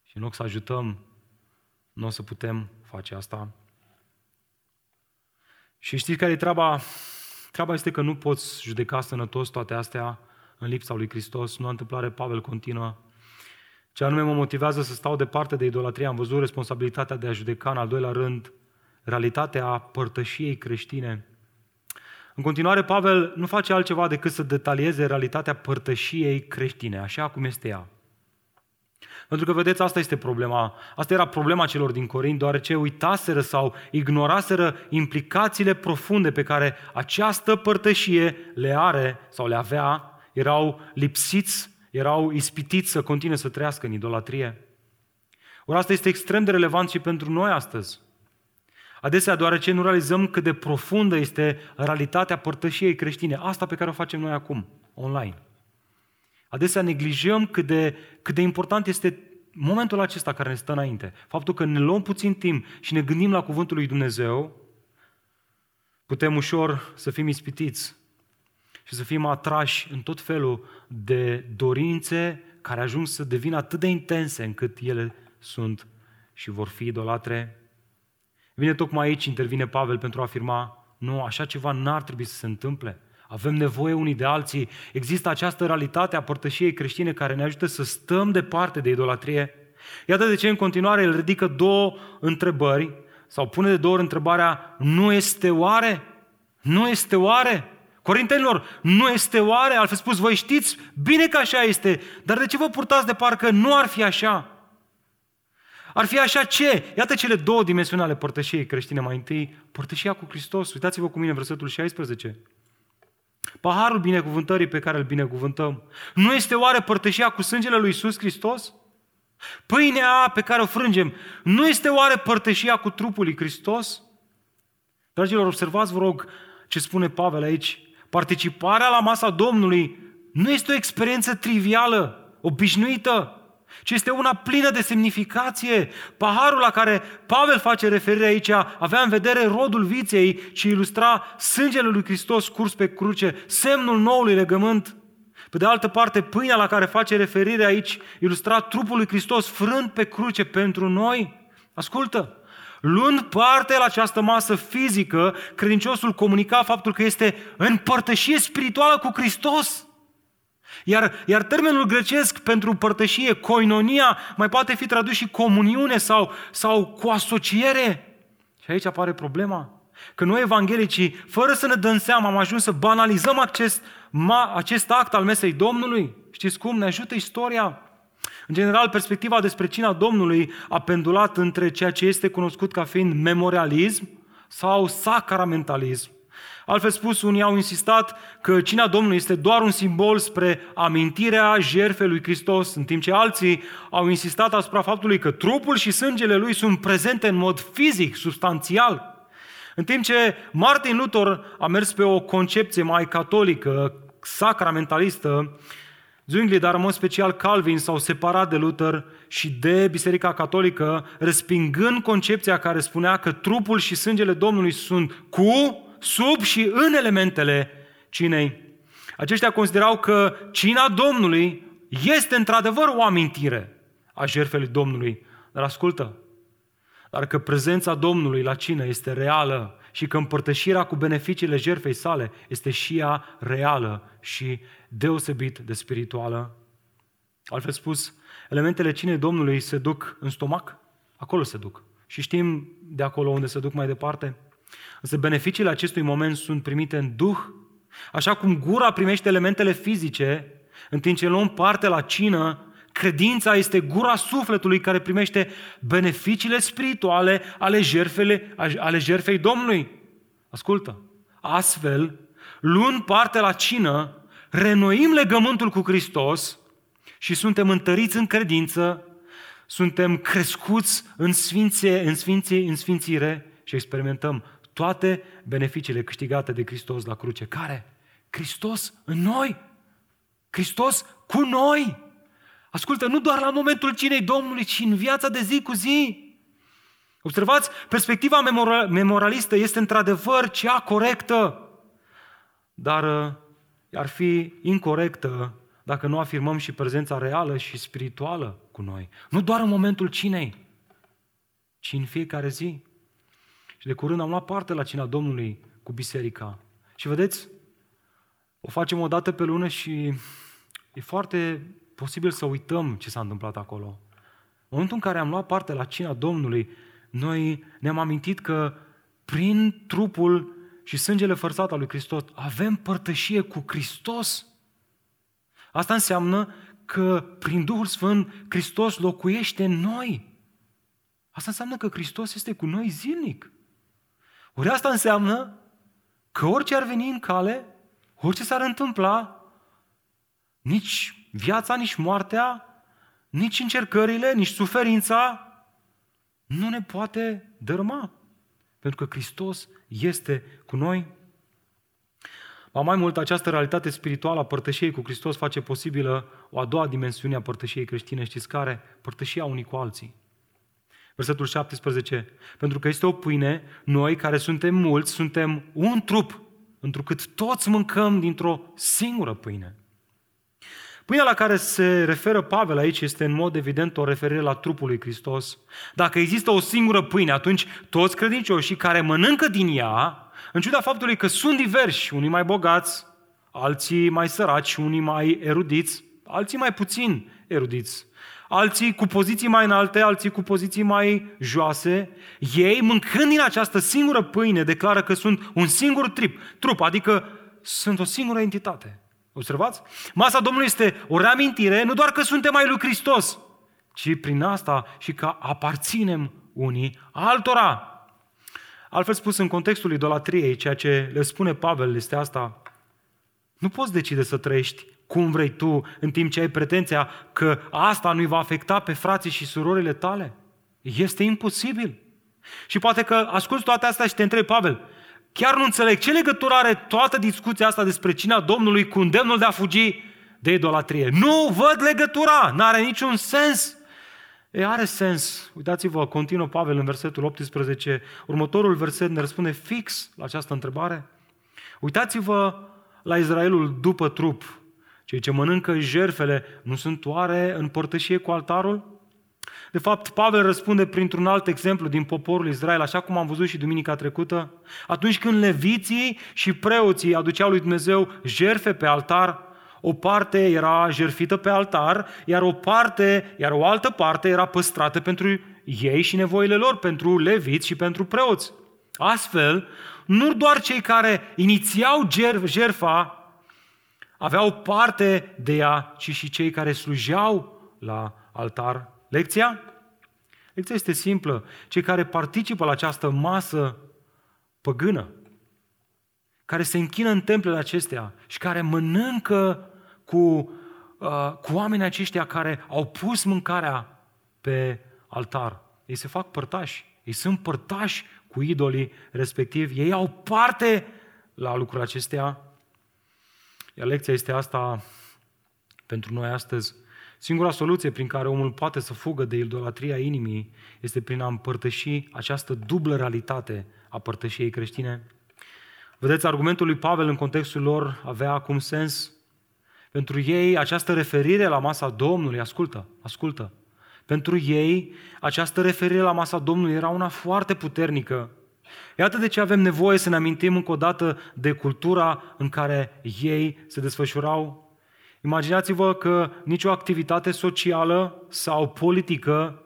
Și în loc să ajutăm, nu o să putem face asta. Și știți care e treaba? Treaba este că nu poți judeca sănătos toate astea în lipsa lui Hristos. Nu întâmplare Pavel continuă. Ce anume mă motivează să stau departe de idolatrie, am văzut responsabilitatea de a judeca în al doilea rând, realitatea părtășiei creștine. În continuare, Pavel nu face altceva decât să detalieze realitatea părtășiei creștine, așa cum este ea. Pentru că, vedeți, asta este problema. Asta era problema celor din Corint, deoarece uitaseră sau ignoraseră implicațiile profunde pe care această părtășie le are sau le avea, erau lipsiți, erau ispitiți să continue să trăiască în idolatrie. Ori asta este extrem de relevant și pentru noi astăzi. Adesea, deoarece nu realizăm cât de profundă este realitatea părtășiei creștine, asta pe care o facem noi acum, online. Adesea neglijăm cât de, cât de important este momentul acesta care ne stă înainte. Faptul că ne luăm puțin timp și ne gândim la Cuvântul lui Dumnezeu, putem ușor să fim ispitiți și să fim atrași în tot felul de dorințe care ajung să devină atât de intense încât ele sunt și vor fi idolatre. Vine tocmai aici, intervine Pavel pentru a afirma, nu, așa ceva n-ar trebui să se întâmple. Avem nevoie unii de alții. Există această realitate a părtășiei creștine care ne ajută să stăm departe de idolatrie. Iată de ce în continuare el ridică două întrebări sau pune de două ori întrebarea nu este oare? Nu este oare? Corintenilor, nu este oare? Altfel spus, voi știți bine că așa este, dar de ce vă purtați de parcă nu ar fi așa? Ar fi așa ce? Iată cele două dimensiuni ale părtășiei creștine. Mai întâi, părtășia cu Hristos. Uitați-vă cu mine versetul 16. Paharul binecuvântării pe care îl binecuvântăm. Nu este oare părtășia cu sângele lui Iisus Hristos? Pâinea pe care o frângem, nu este oare părtășia cu trupul lui Hristos? Dragilor, observați, vă rog, ce spune Pavel aici. Participarea la masa Domnului nu este o experiență trivială, obișnuită, ci este una plină de semnificație. Paharul la care Pavel face referire aici avea în vedere rodul viței și ilustra sângele lui Hristos curs pe cruce, semnul noului legământ. Pe de altă parte, pâinea la care face referire aici ilustra trupul lui Hristos frânt pe cruce pentru noi. Ascultă, Luând parte la această masă fizică, credinciosul comunica faptul că este în părtășie spirituală cu Hristos. Iar, iar termenul grecesc pentru părtășie, koinonia, mai poate fi tradus și comuniune sau, sau cu asociere. Și aici apare problema. Că noi evanghelicii, fără să ne dăm seama, am ajuns să banalizăm acest, ma, acest act al mesei Domnului. Știți cum? Ne ajută istoria. În general, perspectiva despre cina Domnului a pendulat între ceea ce este cunoscut ca fiind memorialism sau sacramentalism. Altfel spus, unii au insistat că cina Domnului este doar un simbol spre amintirea jertfei lui Hristos, în timp ce alții au insistat asupra faptului că trupul și sângele lui sunt prezente în mod fizic, substanțial. În timp ce Martin Luther a mers pe o concepție mai catolică, sacramentalistă, Zwingli, dar în mod special Calvin s-au separat de Luther și de Biserica Catolică, respingând concepția care spunea că trupul și sângele Domnului sunt cu, sub și în elementele cinei. Aceștia considerau că cina Domnului este într-adevăr o amintire a jertfei Domnului. Dar ascultă, dar că prezența Domnului la cină este reală și că împărtășirea cu beneficiile jertfei sale este și ea reală și deosebit de spirituală. Altfel spus, elementele cinei Domnului se duc în stomac, acolo se duc. Și știm de acolo unde se duc mai departe. Însă beneficiile acestui moment sunt primite în Duh, așa cum gura primește elementele fizice, în timp ce luăm parte la cină, Credința este gura sufletului care primește beneficiile spirituale ale, jerfele, ale jerfei Domnului. Ascultă! Astfel, luând parte la cină, renoim legământul cu Hristos și suntem întăriți în credință, suntem crescuți în, sfinție, în, sfinție, în sfințire și experimentăm toate beneficiile câștigate de Hristos la cruce. Care? Hristos în noi! Hristos cu noi! Ascultă, nu doar la momentul cinei Domnului, ci în viața de zi cu zi. Observați, perspectiva memorialistă este într-adevăr cea corectă, dar uh, ar fi incorrectă dacă nu afirmăm și prezența reală și spirituală cu noi. Nu doar în momentul cinei, ci în fiecare zi. Și de curând am luat parte la cina Domnului cu biserica. Și vedeți, o facem o dată pe lună și e foarte posibil să uităm ce s-a întâmplat acolo. În momentul în care am luat parte la cina Domnului, noi ne-am amintit că prin trupul și sângele fărsat al lui Hristos avem părtășie cu Hristos. Asta înseamnă că prin Duhul Sfânt Hristos locuiește în noi. Asta înseamnă că Hristos este cu noi zilnic. Ori asta înseamnă că orice ar veni în cale, orice s-ar întâmpla, nici viața, nici moartea, nici încercările, nici suferința nu ne poate dărâma. Pentru că Hristos este cu noi. Ba mai mult, această realitate spirituală a părtășiei cu Hristos face posibilă o a doua dimensiune a părtășiei creștine, știți care? Părtășia unii cu alții. Versetul 17. Pentru că este o pâine, noi care suntem mulți, suntem un trup, întrucât toți mâncăm dintr-o singură pâine. Pâinea la care se referă Pavel aici este în mod evident o referire la trupul lui Hristos. Dacă există o singură pâine, atunci toți credincioșii care mănâncă din ea, în ciuda faptului că sunt diversi, unii mai bogați, alții mai săraci, unii mai erudiți, alții mai puțin erudiți, alții cu poziții mai înalte, alții cu poziții mai joase, ei, mâncând din această singură pâine, declară că sunt un singur trip, trup, adică sunt o singură entitate. Observați? Masa Domnului este o reamintire, nu doar că suntem mai lui Hristos, ci prin asta și că aparținem unii altora. Altfel spus, în contextul idolatriei, ceea ce le spune Pavel este asta. Nu poți decide să trăiești cum vrei tu, în timp ce ai pretenția că asta nu-i va afecta pe frații și surorile tale. Este imposibil. Și poate că asculți toate astea și te întrebi, Pavel, Chiar nu înțeleg ce legătură are toată discuția asta despre cina Domnului cu îndemnul de a fugi de idolatrie. Nu văd legătura, nu are niciun sens. E, are sens. Uitați-vă, continuă Pavel în versetul 18. Următorul verset ne răspunde fix la această întrebare. Uitați-vă la Israelul după trup. Cei ce mănâncă jerfele nu sunt oare în părtășie cu altarul? De fapt, Pavel răspunde printr-un alt exemplu din poporul Israel, așa cum am văzut și duminica trecută. Atunci când leviții și preoții aduceau lui Dumnezeu jerfe pe altar, o parte era jerfită pe altar, iar o parte, iar o altă parte era păstrată pentru ei și nevoile lor, pentru leviți și pentru preoți. Astfel, nu doar cei care inițiau jerfa aveau parte de ea, ci și cei care slujeau la altar. Lecția? Lecția este simplă. Cei care participă la această masă păgână, care se închină în templele acestea și care mănâncă cu, uh, cu oamenii aceștia care au pus mâncarea pe altar. Ei se fac părtași. Ei sunt părtași cu idolii respectivi. Ei au parte la lucrurile acestea. Iar lecția este asta pentru noi astăzi. Singura soluție prin care omul poate să fugă de idolatria inimii este prin a împărtăși această dublă realitate a părtășiei creștine. Vedeți, argumentul lui Pavel în contextul lor avea acum sens. Pentru ei, această referire la masa Domnului, ascultă, ascultă, pentru ei, această referire la masa Domnului era una foarte puternică. Iată de ce avem nevoie să ne amintim încă o dată de cultura în care ei se desfășurau. Imaginați-vă că nicio activitate socială sau politică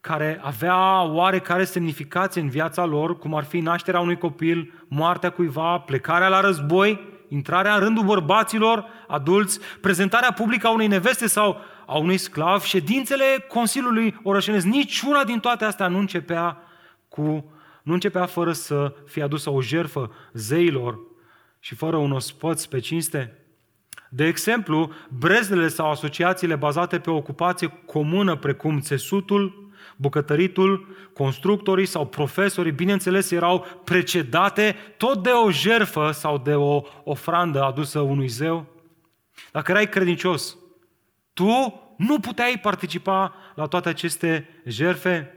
care avea oarecare semnificație în viața lor, cum ar fi nașterea unui copil, moartea cuiva, plecarea la război, intrarea în rândul bărbaților, adulți, prezentarea publică a unei neveste sau a unui sclav, ședințele Consiliului Orășenesc, niciuna din toate astea nu începea cu nu începea fără să fie adusă o jerfă zeilor și fără un ospăț pe cinste. De exemplu, brezdele sau asociațiile bazate pe o ocupație comună, precum țesutul, bucătăritul, constructorii sau profesorii, bineînțeles, erau precedate tot de o jerfă sau de o ofrandă adusă unui zeu. Dacă erai credincios, tu nu puteai participa la toate aceste jerfe.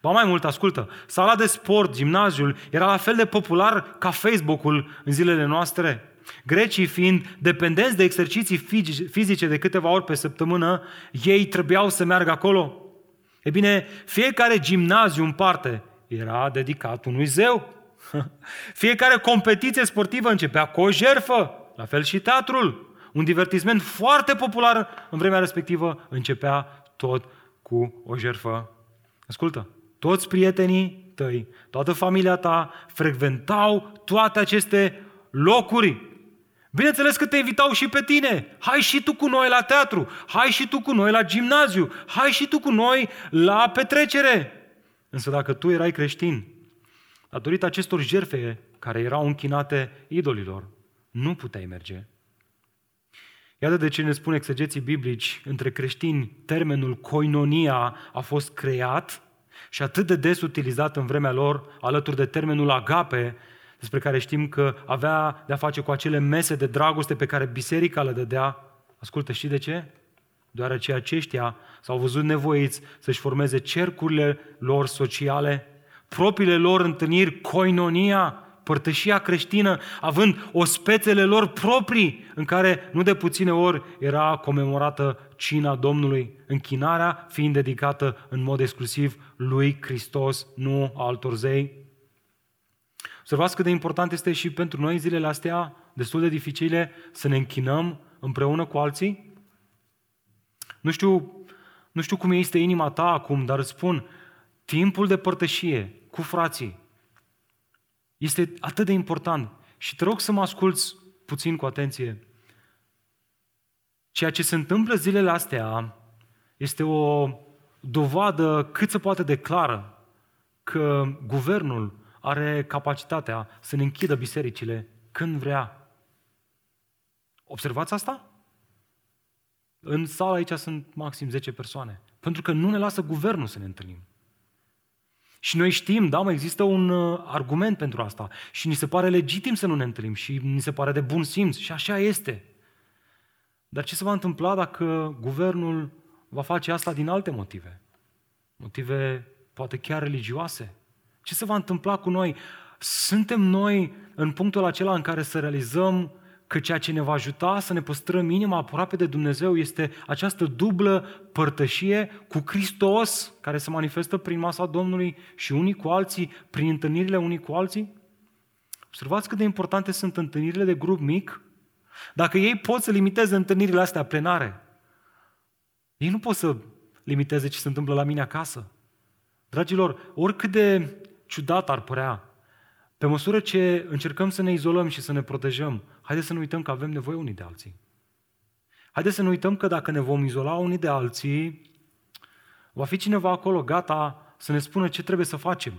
Ba mai mult, ascultă, sala de sport, gimnaziul, era la fel de popular ca Facebook-ul în zilele noastre. Grecii fiind dependenți de exerciții fizice de câteva ori pe săptămână, ei trebuiau să meargă acolo. E bine, fiecare gimnaziu în parte era dedicat unui zeu. Fiecare competiție sportivă începea cu o jerfă, la fel și teatrul. Un divertisment foarte popular în vremea respectivă începea tot cu o jerfă. Ascultă, toți prietenii tăi, toată familia ta frecventau toate aceste locuri. Bineînțeles că te invitau și pe tine. Hai și tu cu noi la teatru, hai și tu cu noi la gimnaziu, hai și tu cu noi la petrecere. Însă dacă tu erai creștin, datorită acestor jerfe care erau închinate idolilor, nu puteai merge. Iată de ce ne spune exegeții biblici, între creștini, termenul koinonia a fost creat și atât de des utilizat în vremea lor, alături de termenul agape, despre care știm că avea de-a face cu acele mese de dragoste pe care biserica le dădea. Ascultă, știi de ce? Deoarece aceștia s-au văzut nevoiți să-și formeze cercurile lor sociale, propriile lor întâlniri, koinonia, părtășia creștină, având ospețele lor proprii, în care nu de puține ori era comemorată cina Domnului, închinarea fiind dedicată în mod exclusiv lui Hristos, nu altor zei. Observați cât de important este și pentru noi zilele astea, destul de dificile, să ne închinăm împreună cu alții? Nu știu, nu știu cum este inima ta acum, dar îți spun, timpul de părtășie cu frații, este atât de important. Și te rog să mă asculți puțin cu atenție. Ceea ce se întâmplă zilele astea este o dovadă cât se poate de clară că guvernul are capacitatea să ne închidă bisericile când vrea. Observați asta? În sala aici sunt maxim 10 persoane. Pentru că nu ne lasă guvernul să ne întâlnim. Și noi știm, da, mai există un uh, argument pentru asta. Și ni se pare legitim să nu ne întâlnim și ni se pare de bun simț și așa este. Dar ce se va întâmpla dacă guvernul va face asta din alte motive? Motive poate chiar religioase? Ce se va întâmpla cu noi? Suntem noi în punctul acela în care să realizăm că ceea ce ne va ajuta să ne păstrăm inima aproape de Dumnezeu este această dublă părtășie cu Hristos, care se manifestă prin masa Domnului și unii cu alții, prin întâlnirile unii cu alții? Observați cât de importante sunt întâlnirile de grup mic. Dacă ei pot să limiteze întâlnirile astea plenare, ei nu pot să limiteze ce se întâmplă la mine acasă. Dragilor, oricât de ciudat ar părea, pe măsură ce încercăm să ne izolăm și să ne protejăm, haideți să nu uităm că avem nevoie unii de alții. Haideți să nu uităm că dacă ne vom izola unii de alții, va fi cineva acolo gata să ne spună ce trebuie să facem,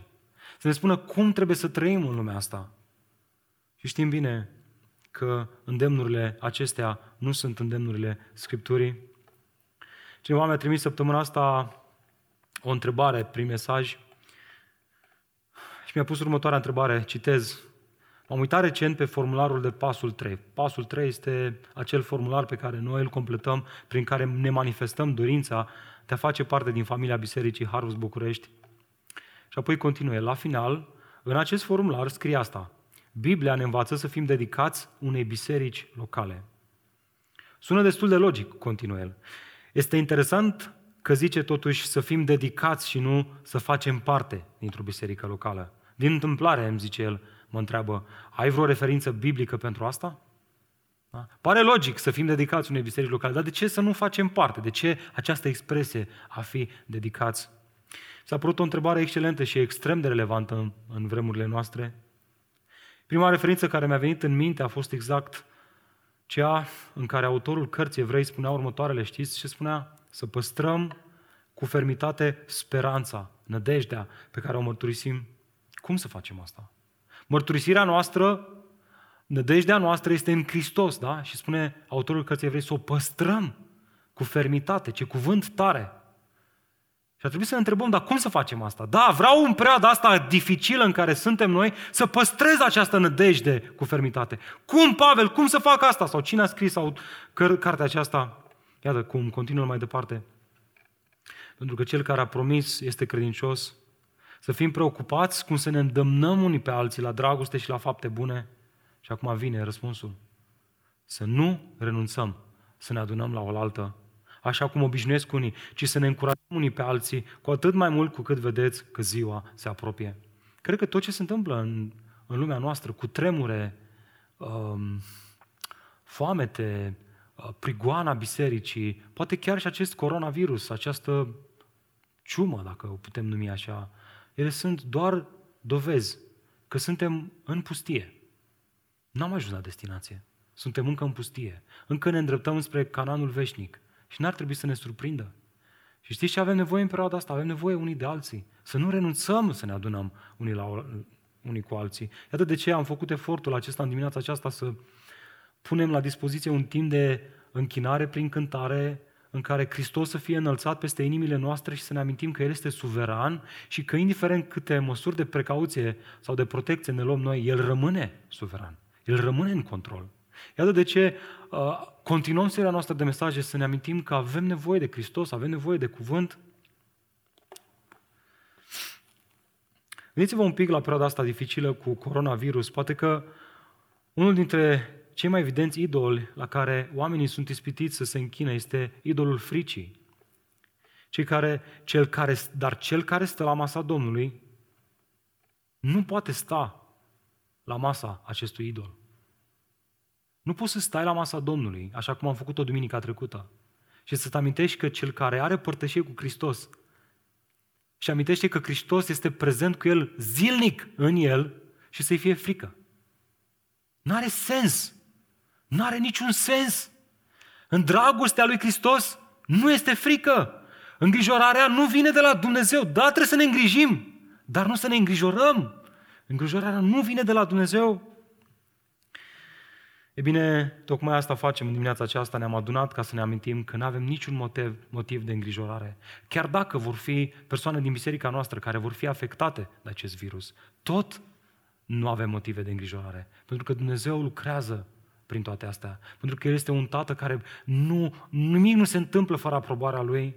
să ne spună cum trebuie să trăim în lumea asta. Și știm bine că îndemnurile acestea nu sunt îndemnurile Scripturii. Cineva mi-a trimis săptămâna asta o întrebare prin mesaj și mi-a pus următoarea întrebare, citez. M-am uitat recent pe formularul de pasul 3. Pasul 3 este acel formular pe care noi îl completăm, prin care ne manifestăm dorința de a face parte din familia Bisericii Harvest București. Și apoi continue. La final, în acest formular scrie asta. Biblia ne învață să fim dedicați unei biserici locale. Sună destul de logic, continuă el. Este interesant că zice totuși să fim dedicați și nu să facem parte dintr-o biserică locală. Din întâmplare, îmi zice el, mă întreabă, ai vreo referință biblică pentru asta? Da? Pare logic să fim dedicați unei biserici locale, dar de ce să nu facem parte? De ce această expresie a fi dedicați? S-a părut o întrebare excelentă și extrem de relevantă în, în vremurile noastre. Prima referință care mi-a venit în minte a fost exact cea în care autorul cărții evrei spunea următoarele, știți ce spunea? Să păstrăm cu fermitate speranța, nădejdea pe care o mărturisim. Cum să facem asta? Mărturisirea noastră, nădejdea noastră este în Hristos, da? Și spune autorul cărții evrei să o păstrăm cu fermitate, ce cuvânt tare. Și ar trebui să ne întrebăm, dar cum să facem asta? Da, vreau în perioada asta dificilă în care suntem noi să păstrez această nădejde cu fermitate. Cum, Pavel, cum să fac asta? Sau cine a scris sau căr- cartea aceasta? Iată cum continuă mai departe. Pentru că cel care a promis este credincios. Să fim preocupați cum să ne îndemnăm unii pe alții la dragoste și la fapte bune. Și acum vine răspunsul. Să nu renunțăm, să ne adunăm la oaltă așa cum obișnuiesc unii, ci să ne încurajăm unii pe alții, cu atât mai mult cu cât vedeți că ziua se apropie. Cred că tot ce se întâmplă în, în lumea noastră, cu tremure, um, foamete, uh, prigoana bisericii, poate chiar și acest coronavirus, această ciumă, dacă o putem numi așa, ele sunt doar dovezi că suntem în pustie. N-am ajuns la destinație. Suntem încă în pustie. Încă ne îndreptăm spre cananul veșnic. Și n-ar trebui să ne surprindă. Și știți ce avem nevoie în perioada asta? Avem nevoie unii de alții. Să nu renunțăm să ne adunăm unii, la, unii cu alții. Iată de ce am făcut efortul acesta în dimineața aceasta să punem la dispoziție un timp de închinare prin cântare în care Hristos să fie înălțat peste inimile noastre și să ne amintim că El este suveran și că indiferent câte măsuri de precauție sau de protecție ne luăm noi, El rămâne suveran. El rămâne în control. Iată de ce uh, continuăm seria noastră de mesaje să ne amintim că avem nevoie de Hristos, avem nevoie de cuvânt. Gândiți-vă un pic la perioada asta dificilă cu coronavirus. Poate că unul dintre cei mai evidenți idoli la care oamenii sunt ispitiți să se închină este idolul fricii. Cei care, cel care, dar cel care stă la masa Domnului nu poate sta la masa acestui idol. Nu poți să stai la masa Domnului, așa cum am făcut-o duminica trecută, și să-ți amintești că cel care are părtășie cu Hristos și amintește că Hristos este prezent cu el zilnic în el și să-i fie frică. Nu are sens. Nu are niciun sens. În dragostea lui Hristos nu este frică. Îngrijorarea nu vine de la Dumnezeu. Da, trebuie să ne îngrijim, dar nu să ne îngrijorăm. Îngrijorarea nu vine de la Dumnezeu, E bine, tocmai asta facem în dimineața aceasta, ne-am adunat ca să ne amintim că nu avem niciun motiv, motiv de îngrijorare. Chiar dacă vor fi persoane din biserica noastră care vor fi afectate de acest virus, tot nu avem motive de îngrijorare. Pentru că Dumnezeu lucrează prin toate astea. Pentru că El este un tată care nu, nimic nu se întâmplă fără aprobarea Lui.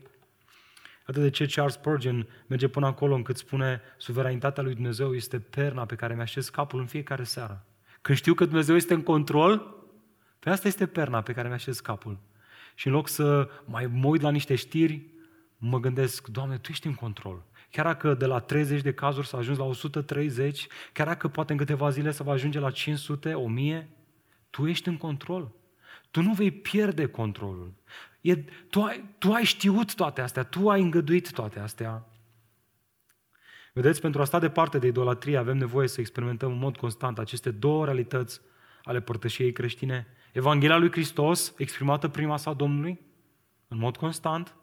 Atât de ce Charles Spurgeon merge până acolo încât spune suveranitatea lui Dumnezeu este perna pe care mi-așez capul în fiecare seară. Când știu că Dumnezeu este în control, Pe asta este perna pe care mi-așez capul. Și în loc să mai mă uit la niște știri, mă gândesc, Doamne, Tu ești în control. Chiar dacă de la 30 de cazuri s-a ajuns la 130, chiar dacă poate în câteva zile să va ajunge la 500, 1000, Tu ești în control. Tu nu vei pierde controlul. E, tu, ai, tu ai știut toate astea, tu ai îngăduit toate astea. Vedeți, pentru a sta departe de idolatrie avem nevoie să experimentăm în mod constant aceste două realități ale părtășiei creștine. Evanghelia lui Hristos, exprimată prima sa Domnului, în mod constant,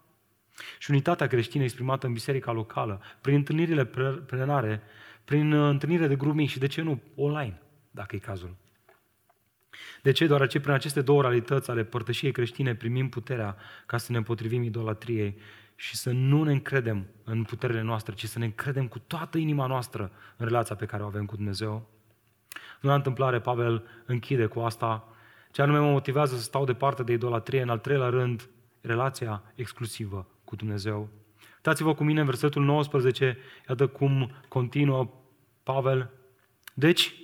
și unitatea creștină exprimată în biserica locală, prin întâlnirile plenare, prin uh, întâlnire de grup mic și, de ce nu, online, dacă e cazul. De ce? Doar ce prin aceste două realități ale părtășiei creștine primim puterea ca să ne împotrivim idolatriei și să nu ne încredem în puterile noastre, ci să ne încredem cu toată inima noastră în relația pe care o avem cu Dumnezeu. Nu la întâmplare, Pavel închide cu asta. Ce anume mă motivează să stau departe de idolatrie, în al treilea rând, relația exclusivă cu Dumnezeu. Uitați-vă cu mine în versetul 19, iată cum continuă Pavel. Deci,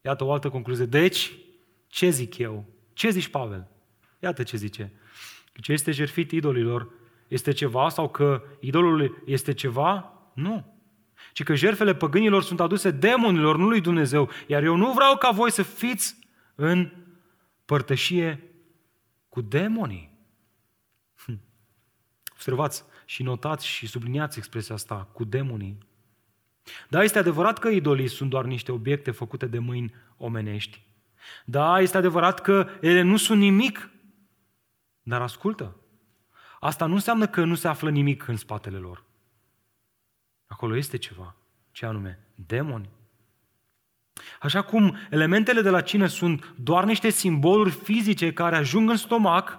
iată o altă concluzie. Deci, ce zic eu? Ce zici, Pavel? Iată ce zice. Ce este jertfit idolilor este ceva sau că idolul este ceva? Nu. Ci că jertfele păgânilor sunt aduse demonilor, nu lui Dumnezeu. Iar eu nu vreau ca voi să fiți în părtășie cu demonii. Hm. Observați și notați și subliniați expresia asta, cu demonii. Da, este adevărat că idolii sunt doar niște obiecte făcute de mâini omenești. Da, este adevărat că ele nu sunt nimic, dar ascultă. Asta nu înseamnă că nu se află nimic în spatele lor. Acolo este ceva. Ce anume? Demoni. Așa cum elementele de la cină sunt doar niște simboluri fizice care ajung în stomac,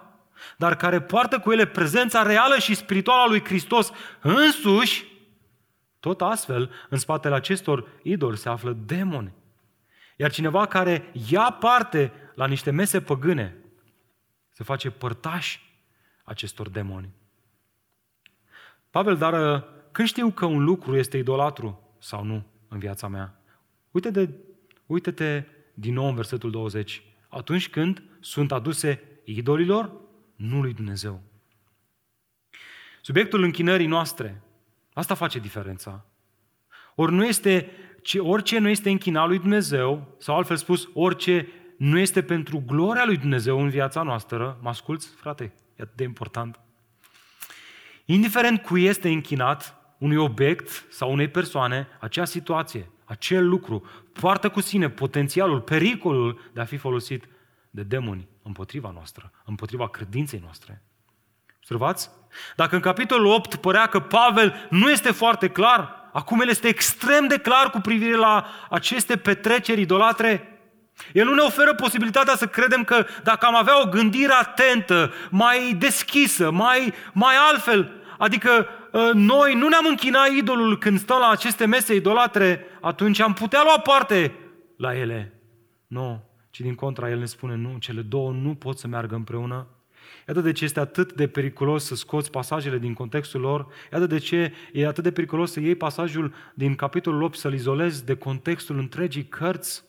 dar care poartă cu ele prezența reală și spirituală a lui Hristos însuși, tot astfel, în spatele acestor idoli se află demoni. Iar cineva care ia parte la niște mese păgâne se face părtaș acestor demoni. Pavel, dar uh, când știu că un lucru este idolatru sau nu în viața mea? Uite-te, uite-te din nou în versetul 20. Atunci când sunt aduse idolilor, nu lui Dumnezeu. Subiectul închinării noastre, asta face diferența. Ori nu este, orice nu este închinat lui Dumnezeu, sau altfel spus, orice nu este pentru gloria lui Dumnezeu în viața noastră, mă asculți, frate? E atât de important. Indiferent cui este închinat, unui obiect sau unei persoane, acea situație, acel lucru, poartă cu sine potențialul, pericolul de a fi folosit de demoni împotriva noastră, împotriva credinței noastre. Observați? Dacă în capitolul 8 părea că Pavel nu este foarte clar, acum el este extrem de clar cu privire la aceste petreceri idolatre, el nu ne oferă posibilitatea să credem că dacă am avea o gândire atentă, mai deschisă, mai, mai altfel, adică ă, noi nu ne-am închinat idolul când stăm la aceste mese idolatre, atunci am putea lua parte la ele. Nu, ci din contra, el ne spune, nu, cele două nu pot să meargă împreună. Iată de ce este atât de periculos să scoți pasajele din contextul lor, iată de ce e atât de periculos să iei pasajul din capitolul 8, să-l izolezi de contextul întregii cărți,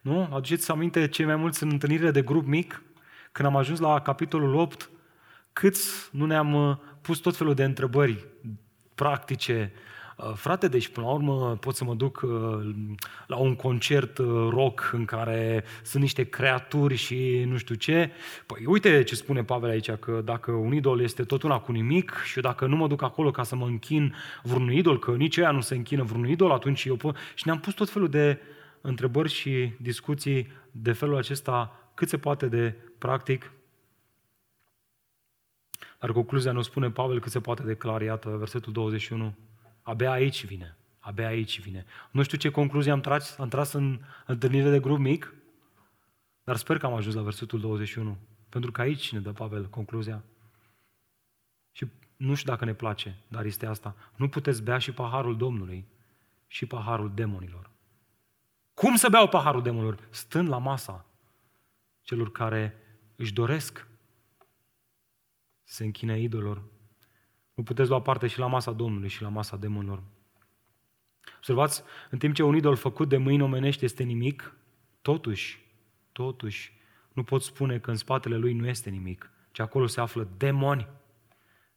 nu? Aduceți aminte cei mai mulți în întâlnirile de grup mic, când am ajuns la capitolul 8, câți nu ne-am uh, pus tot felul de întrebări practice. Uh, frate, deci până la urmă pot să mă duc uh, la un concert rock în care sunt niște creaturi și nu știu ce. Păi uite ce spune Pavel aici, că dacă un idol este tot una cu nimic și dacă nu mă duc acolo ca să mă închin vreun idol, că nici ea nu se închină vreun idol, atunci eu pot... Și ne-am pus tot felul de întrebări și discuții de felul acesta cât se poate de practic. Dar concluzia nu spune Pavel cât se poate de clar, iată, versetul 21. Abia aici vine. Abia aici vine. Nu știu ce concluzie am tras, am tras în întâlnire de grup mic, dar sper că am ajuns la versetul 21. Pentru că aici ne dă Pavel concluzia. Și nu știu dacă ne place, dar este asta. Nu puteți bea și paharul Domnului și paharul demonilor. Cum să beau paharul demonilor? Stând la masa celor care își doresc să se închine idolor. Nu puteți lua parte și la masa Domnului și la masa demonilor. Observați, în timp ce un idol făcut de mâini omenești este nimic, totuși, totuși, nu poți spune că în spatele lui nu este nimic, ci acolo se află demoni,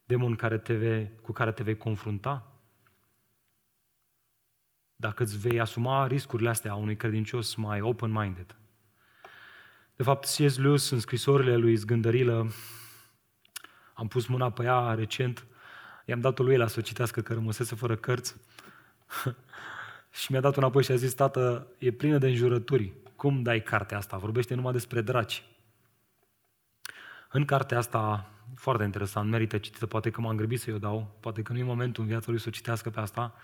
demoni care te vei, cu care te vei confrunta. Dacă îți vei asuma riscurile astea a unui credincios mai open-minded. De fapt, C.S. Lewis, în scrisorile lui Zgândărilă, am pus mâna pe ea recent, i-am dat-o lui la să o citească, că rămăsese fără cărți. și mi-a dat înapoi și a zis, tată, e plină de înjurături. Cum dai cartea asta? Vorbește numai despre draci. În cartea asta, foarte interesant, merită citită, poate că m-am grăbit să-i o dau, poate că nu e momentul în viața lui să o citească pe asta,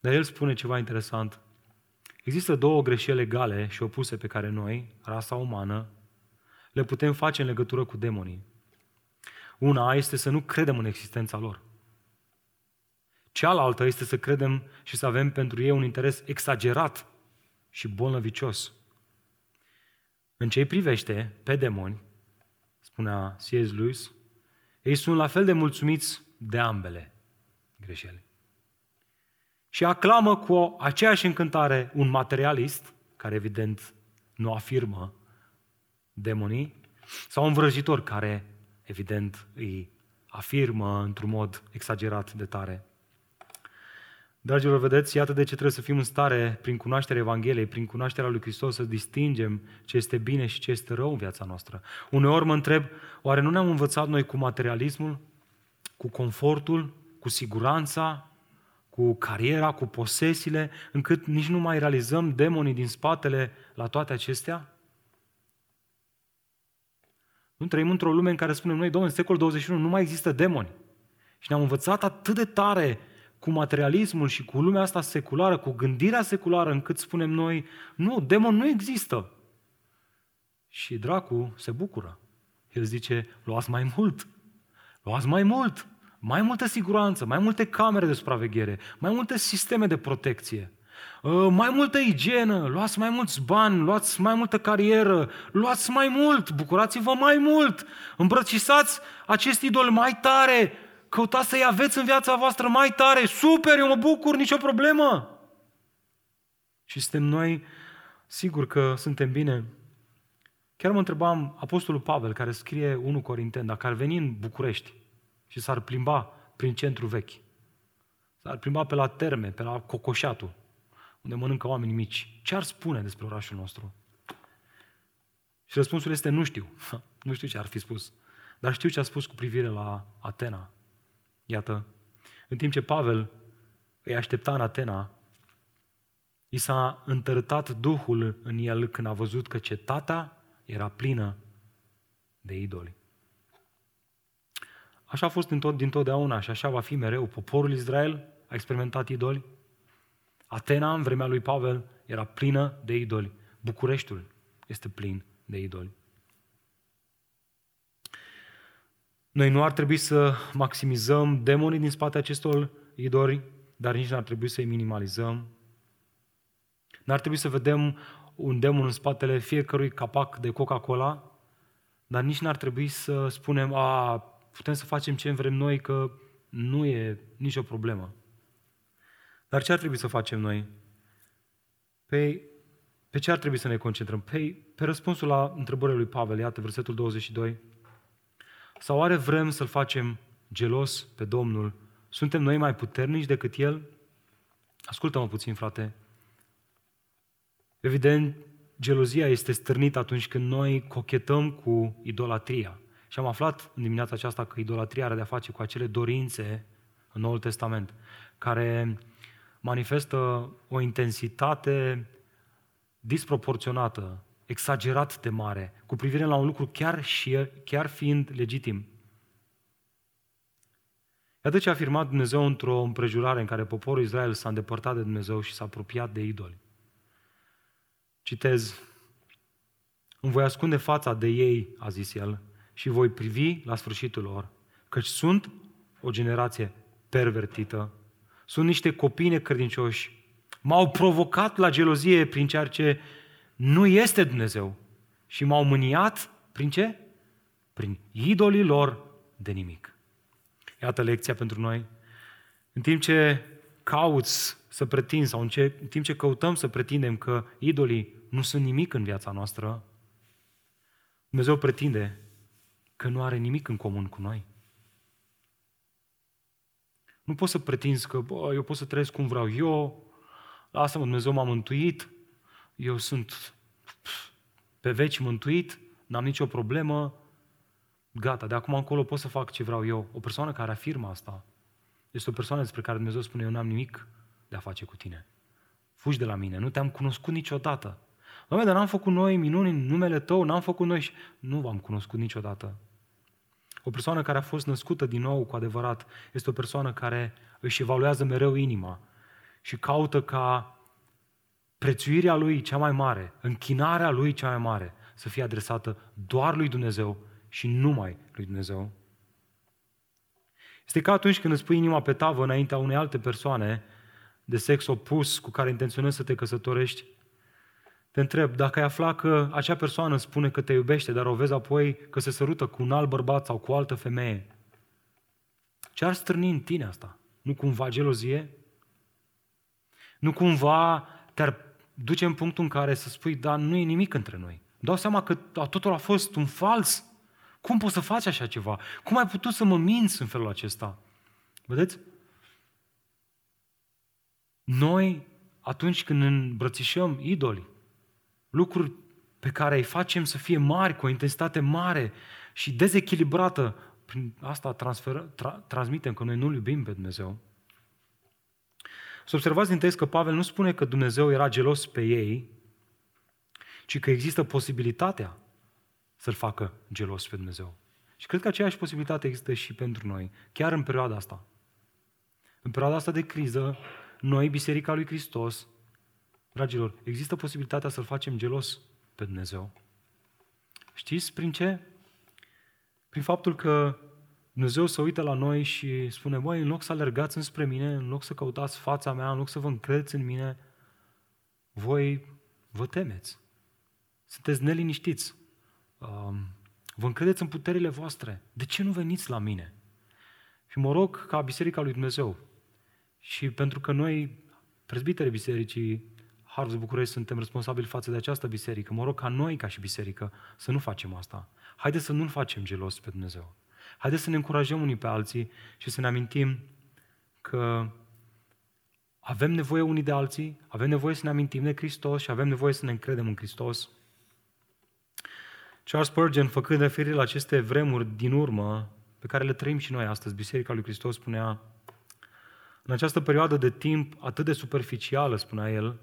dar el spune ceva interesant. Există două greșeli legale și opuse pe care noi, rasa umană, le putem face în legătură cu demonii. Una este să nu credem în existența lor. Cealaltă este să credem și să avem pentru ei un interes exagerat și bolnăvicios. În ce îi privește pe demoni, spunea C.S. Lewis, ei sunt la fel de mulțumiți de ambele greșeli. Și aclamă cu aceeași încântare un materialist, care evident nu afirmă demonii, sau un vrăjitor care evident îi afirmă într-un mod exagerat de tare. Dragilor, vedeți, iată de ce trebuie să fim în stare, prin cunoașterea Evangheliei, prin cunoașterea lui Hristos, să distingem ce este bine și ce este rău în viața noastră. Uneori mă întreb, oare nu ne-am învățat noi cu materialismul, cu confortul, cu siguranța, cu cariera, cu posesiile, încât nici nu mai realizăm demonii din spatele la toate acestea? Nu trăim într-o lume în care spunem noi, domnule, în secolul 21 nu mai există demoni. Și ne-am învățat atât de tare cu materialismul și cu lumea asta seculară, cu gândirea seculară, încât spunem noi, nu, demon nu există. Și dracu se bucură. El zice, luați mai mult, luați mai mult, mai multă siguranță, mai multe camere de supraveghere, mai multe sisteme de protecție, ă, mai multă igienă, luați mai mulți bani, luați mai multă carieră, luați mai mult, bucurați-vă mai mult, îmbrățișați acest idol mai tare, Căutați să-i aveți în viața voastră mai tare. Super, eu mă bucur, nicio problemă. Și suntem noi, sigur că suntem bine. Chiar mă întrebam Apostolul Pavel, care scrie 1 Corinteni, dacă ar veni în București și s-ar plimba prin centru vechi, s-ar plimba pe la Terme, pe la Cocoșatul, unde mănâncă oameni mici, ce ar spune despre orașul nostru? Și răspunsul este nu știu. Nu știu ce ar fi spus. Dar știu ce a spus cu privire la Atena. Iată, în timp ce Pavel îi aștepta în Atena, i s-a întărătat Duhul în el când a văzut că cetatea era plină de idoli. Așa a fost din tot, din totdeauna și așa va fi mereu. Poporul Israel a experimentat idoli. Atena, în vremea lui Pavel, era plină de idoli. Bucureștiul este plin de idoli. Noi nu ar trebui să maximizăm demonii din spate acestor idori, dar nici nu ar trebui să-i minimalizăm. N-ar trebui să vedem un demon în spatele fiecărui capac de Coca-Cola, dar nici n-ar trebui să spunem, a, putem să facem ce vrem noi, că nu e nicio problemă. Dar ce ar trebui să facem noi? Pe, pe ce ar trebui să ne concentrăm? Pe, pe răspunsul la întrebările lui Pavel, iată, versetul 22. Sau oare vrem să-L facem gelos pe Domnul? Suntem noi mai puternici decât El? Ascultă-mă puțin, frate. Evident, gelozia este stârnită atunci când noi cochetăm cu idolatria. Și am aflat în dimineața aceasta că idolatria are de-a face cu acele dorințe în Noul Testament, care manifestă o intensitate disproporționată exagerat de mare, cu privire la un lucru chiar, și, chiar fiind legitim. Iată ce a afirmat Dumnezeu într-o împrejurare în care poporul Israel s-a îndepărtat de Dumnezeu și s-a apropiat de idoli. Citez, îmi voi ascunde fața de ei, a zis el, și voi privi la sfârșitul lor, căci sunt o generație pervertită, sunt niște copii necredincioși, m-au provocat la gelozie prin ceea ce nu este Dumnezeu. Și m-au mâniat prin ce? Prin idolii lor de nimic. Iată lecția pentru noi. În timp ce cauți să pretinzi sau în, ce, în timp ce căutăm să pretindem că idolii nu sunt nimic în viața noastră, Dumnezeu pretinde că nu are nimic în comun cu noi. Nu poți să pretinzi că bă, eu pot să trăiesc cum vreau eu, lasă-mă, Dumnezeu m-a mântuit, eu sunt pe veci mântuit, n-am nicio problemă, gata, de acum încolo pot să fac ce vreau eu. O persoană care afirmă asta este o persoană despre care Dumnezeu spune, eu n-am nimic de a face cu tine. Fugi de la mine, nu te-am cunoscut niciodată. Doamne, dar n-am făcut noi minuni în numele Tău, n-am făcut noi și... Nu v-am cunoscut niciodată. O persoană care a fost născută din nou cu adevărat este o persoană care își evaluează mereu inima și caută ca prețuirea lui cea mai mare, închinarea lui cea mai mare să fie adresată doar lui Dumnezeu și numai lui Dumnezeu. Este ca atunci când îți pui inima pe tavă înaintea unei alte persoane de sex opus cu care intenționezi să te căsătorești te întreb, dacă ai afla că acea persoană spune că te iubește, dar o vezi apoi că se sărută cu un alt bărbat sau cu o altă femeie, ce ar strâni în tine asta? Nu cumva gelozie? Nu cumva te-ar duce în punctul în care să spui, da, nu e nimic între noi. Dau seama că totul a fost un fals. Cum poți să faci așa ceva? Cum ai putut să mă minți în felul acesta? Vedeți? Noi, atunci când îmbrățișăm idoli, lucruri pe care îi facem să fie mari, cu o intensitate mare și dezechilibrată. Prin asta transferă, tra, transmitem că noi nu iubim pe Dumnezeu. Să observați din text că Pavel nu spune că Dumnezeu era gelos pe ei, ci că există posibilitatea să-L facă gelos pe Dumnezeu. Și cred că aceeași posibilitate există și pentru noi, chiar în perioada asta. În perioada asta de criză, noi, Biserica lui Hristos, Dragilor, există posibilitatea să-L facem gelos pe Dumnezeu. Știți prin ce? Prin faptul că Dumnezeu se uită la noi și spune, băi, în loc să alergați înspre mine, în loc să căutați fața mea, în loc să vă încredeți în mine, voi vă temeți. Sunteți neliniștiți. Um, vă încredeți în puterile voastre. De ce nu veniți la mine? Și mă rog ca Biserica lui Dumnezeu și pentru că noi, prezbiterii bisericii, Harvest București suntem responsabili față de această biserică. Mă rog ca noi, ca și biserică, să nu facem asta. Haideți să nu-L facem gelos pe Dumnezeu. Haideți să ne încurajăm unii pe alții și să ne amintim că avem nevoie unii de alții, avem nevoie să ne amintim de Hristos și avem nevoie să ne încredem în Hristos. Charles Spurgeon, făcând referire la aceste vremuri din urmă, pe care le trăim și noi astăzi, Biserica lui Hristos spunea, în această perioadă de timp atât de superficială, spunea el,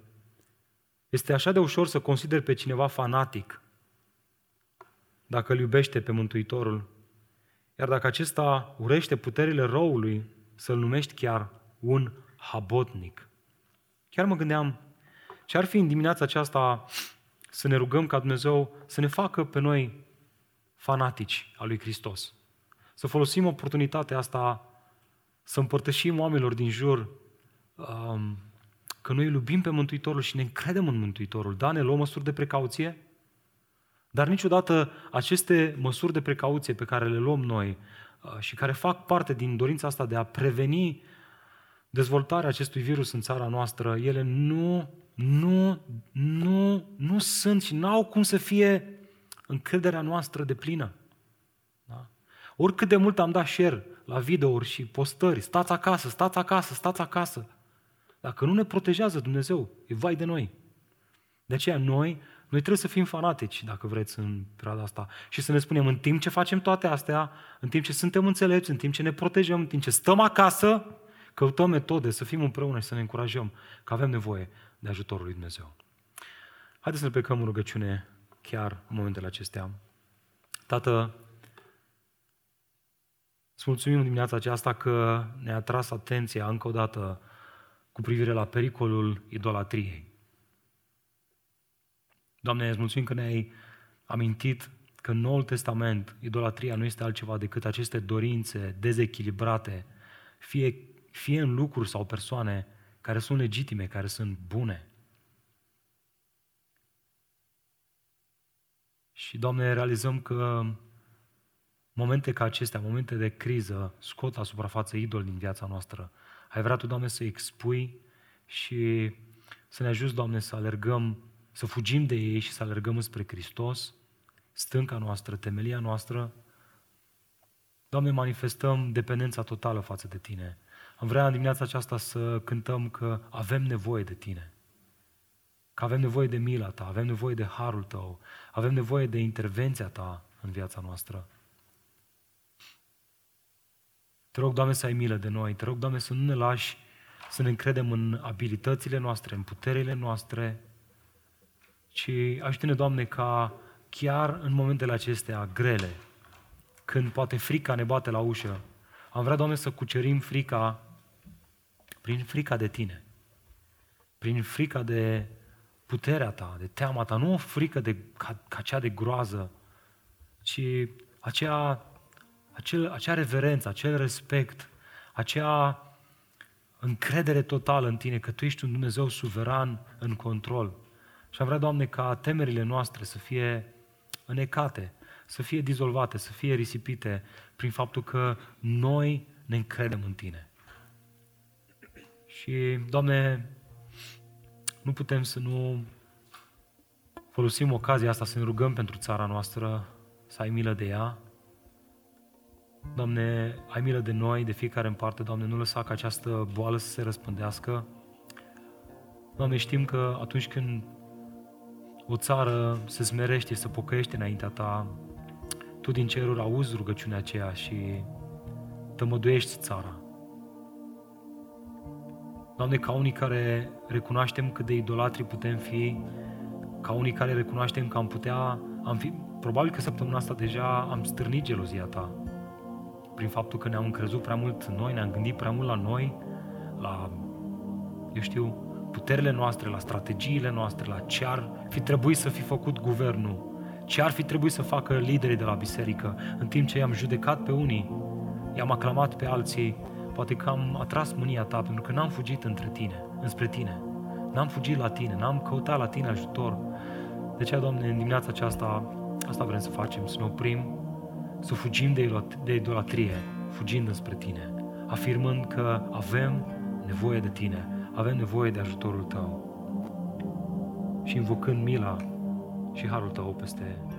este așa de ușor să consideri pe cineva fanatic dacă îl iubește pe Mântuitorul, iar dacă acesta urește puterile răului, să-l numești chiar un habotnic. Chiar mă gândeam, ce ar fi în dimineața aceasta să ne rugăm ca Dumnezeu să ne facă pe noi fanatici al lui Hristos. Să folosim oportunitatea asta să împărtășim oamenilor din jur um, că noi iubim pe Mântuitorul și ne încredem în Mântuitorul. Da, ne luăm măsuri de precauție, dar niciodată aceste măsuri de precauție pe care le luăm noi uh, și care fac parte din dorința asta de a preveni dezvoltarea acestui virus în țara noastră, ele nu, nu, nu, nu sunt și n-au cum să fie încrederea noastră de plină. Da? Oricât de mult am dat share la videouri și postări, stați acasă, stați acasă, stați acasă, dacă nu ne protejează Dumnezeu, e vai de noi. De aceea noi, noi trebuie să fim fanatici, dacă vreți, în perioada asta. Și să ne spunem, în timp ce facem toate astea, în timp ce suntem înțelepți, în timp ce ne protejăm, în timp ce stăm acasă, căutăm metode să fim împreună și să ne încurajăm că avem nevoie de ajutorul lui Dumnezeu. Haideți să ne plecăm în rugăciune chiar în momentele acestea. Tată, îți mulțumim dimineața aceasta că ne-a tras atenția încă o dată cu privire la pericolul idolatriei. Doamne, îți mulțumim că ne-ai amintit că în Noul Testament idolatria nu este altceva decât aceste dorințe dezechilibrate, fie, fie în lucruri sau persoane care sunt legitime, care sunt bune. Și, Doamne, realizăm că momente ca acestea, momente de criză, scot la suprafață idol din viața noastră ai vrea Tu, Doamne, să expui și să ne ajuți, Doamne, să alergăm, să fugim de ei și să alergăm spre Hristos. stânca noastră, temelia noastră. Doamne, manifestăm dependența totală față de Tine. Am vrea în dimineața aceasta să cântăm că avem nevoie de Tine. Că avem nevoie de mila Ta, avem nevoie de harul Tău, avem nevoie de intervenția Ta în viața noastră. Te rog, Doamne, să ai milă de noi. Te rog, Doamne, să nu ne lași să ne încredem în abilitățile noastre, în puterile noastre, ci ajută-ne, Doamne, ca chiar în momentele acestea grele, când poate frica ne bate la ușă, am vrea, Doamne, să cucerim frica prin frica de Tine, prin frica de puterea Ta, de teama Ta, nu o frică de, ca, ca cea de groază, ci acea, acel, acea reverență, acel respect, acea încredere totală în Tine, că Tu ești un Dumnezeu suveran în control. Și am vrea, Doamne, ca temerile noastre să fie înecate, să fie dizolvate, să fie risipite prin faptul că noi ne încredem în Tine. Și, Doamne, nu putem să nu folosim ocazia asta să ne rugăm pentru țara noastră, să ai milă de ea. Doamne, ai milă de noi, de fiecare în parte, Doamne, nu lăsa ca această boală să se răspândească. Doamne, știm că atunci când o țară se smerește, se pocăiește înaintea Ta, Tu din ceruri auzi rugăciunea aceea și tămăduiești țara. Doamne, ca unii care recunoaștem cât de idolatri putem fi, ca unii care recunoaștem că am putea, am fi, probabil că săptămâna asta deja am stârnit gelozia Ta, prin faptul că ne-am încrezut prea mult în noi, ne-am gândit prea mult la noi, la, eu știu, puterile noastre, la strategiile noastre, la ce ar fi trebuit să fi făcut guvernul, ce ar fi trebuit să facă liderii de la biserică, în timp ce i-am judecat pe unii, i-am aclamat pe alții, poate că am atras mânia ta, pentru că n-am fugit între tine, înspre tine. N-am fugit la tine, n-am căutat la tine ajutor. De aceea, Doamne, în dimineața aceasta, asta vrem să facem, să ne oprim, să fugim de idolatrie, fugind înspre tine, afirmând că avem nevoie de tine, avem nevoie de ajutorul tău și invocând mila și harul tău peste țara noastră.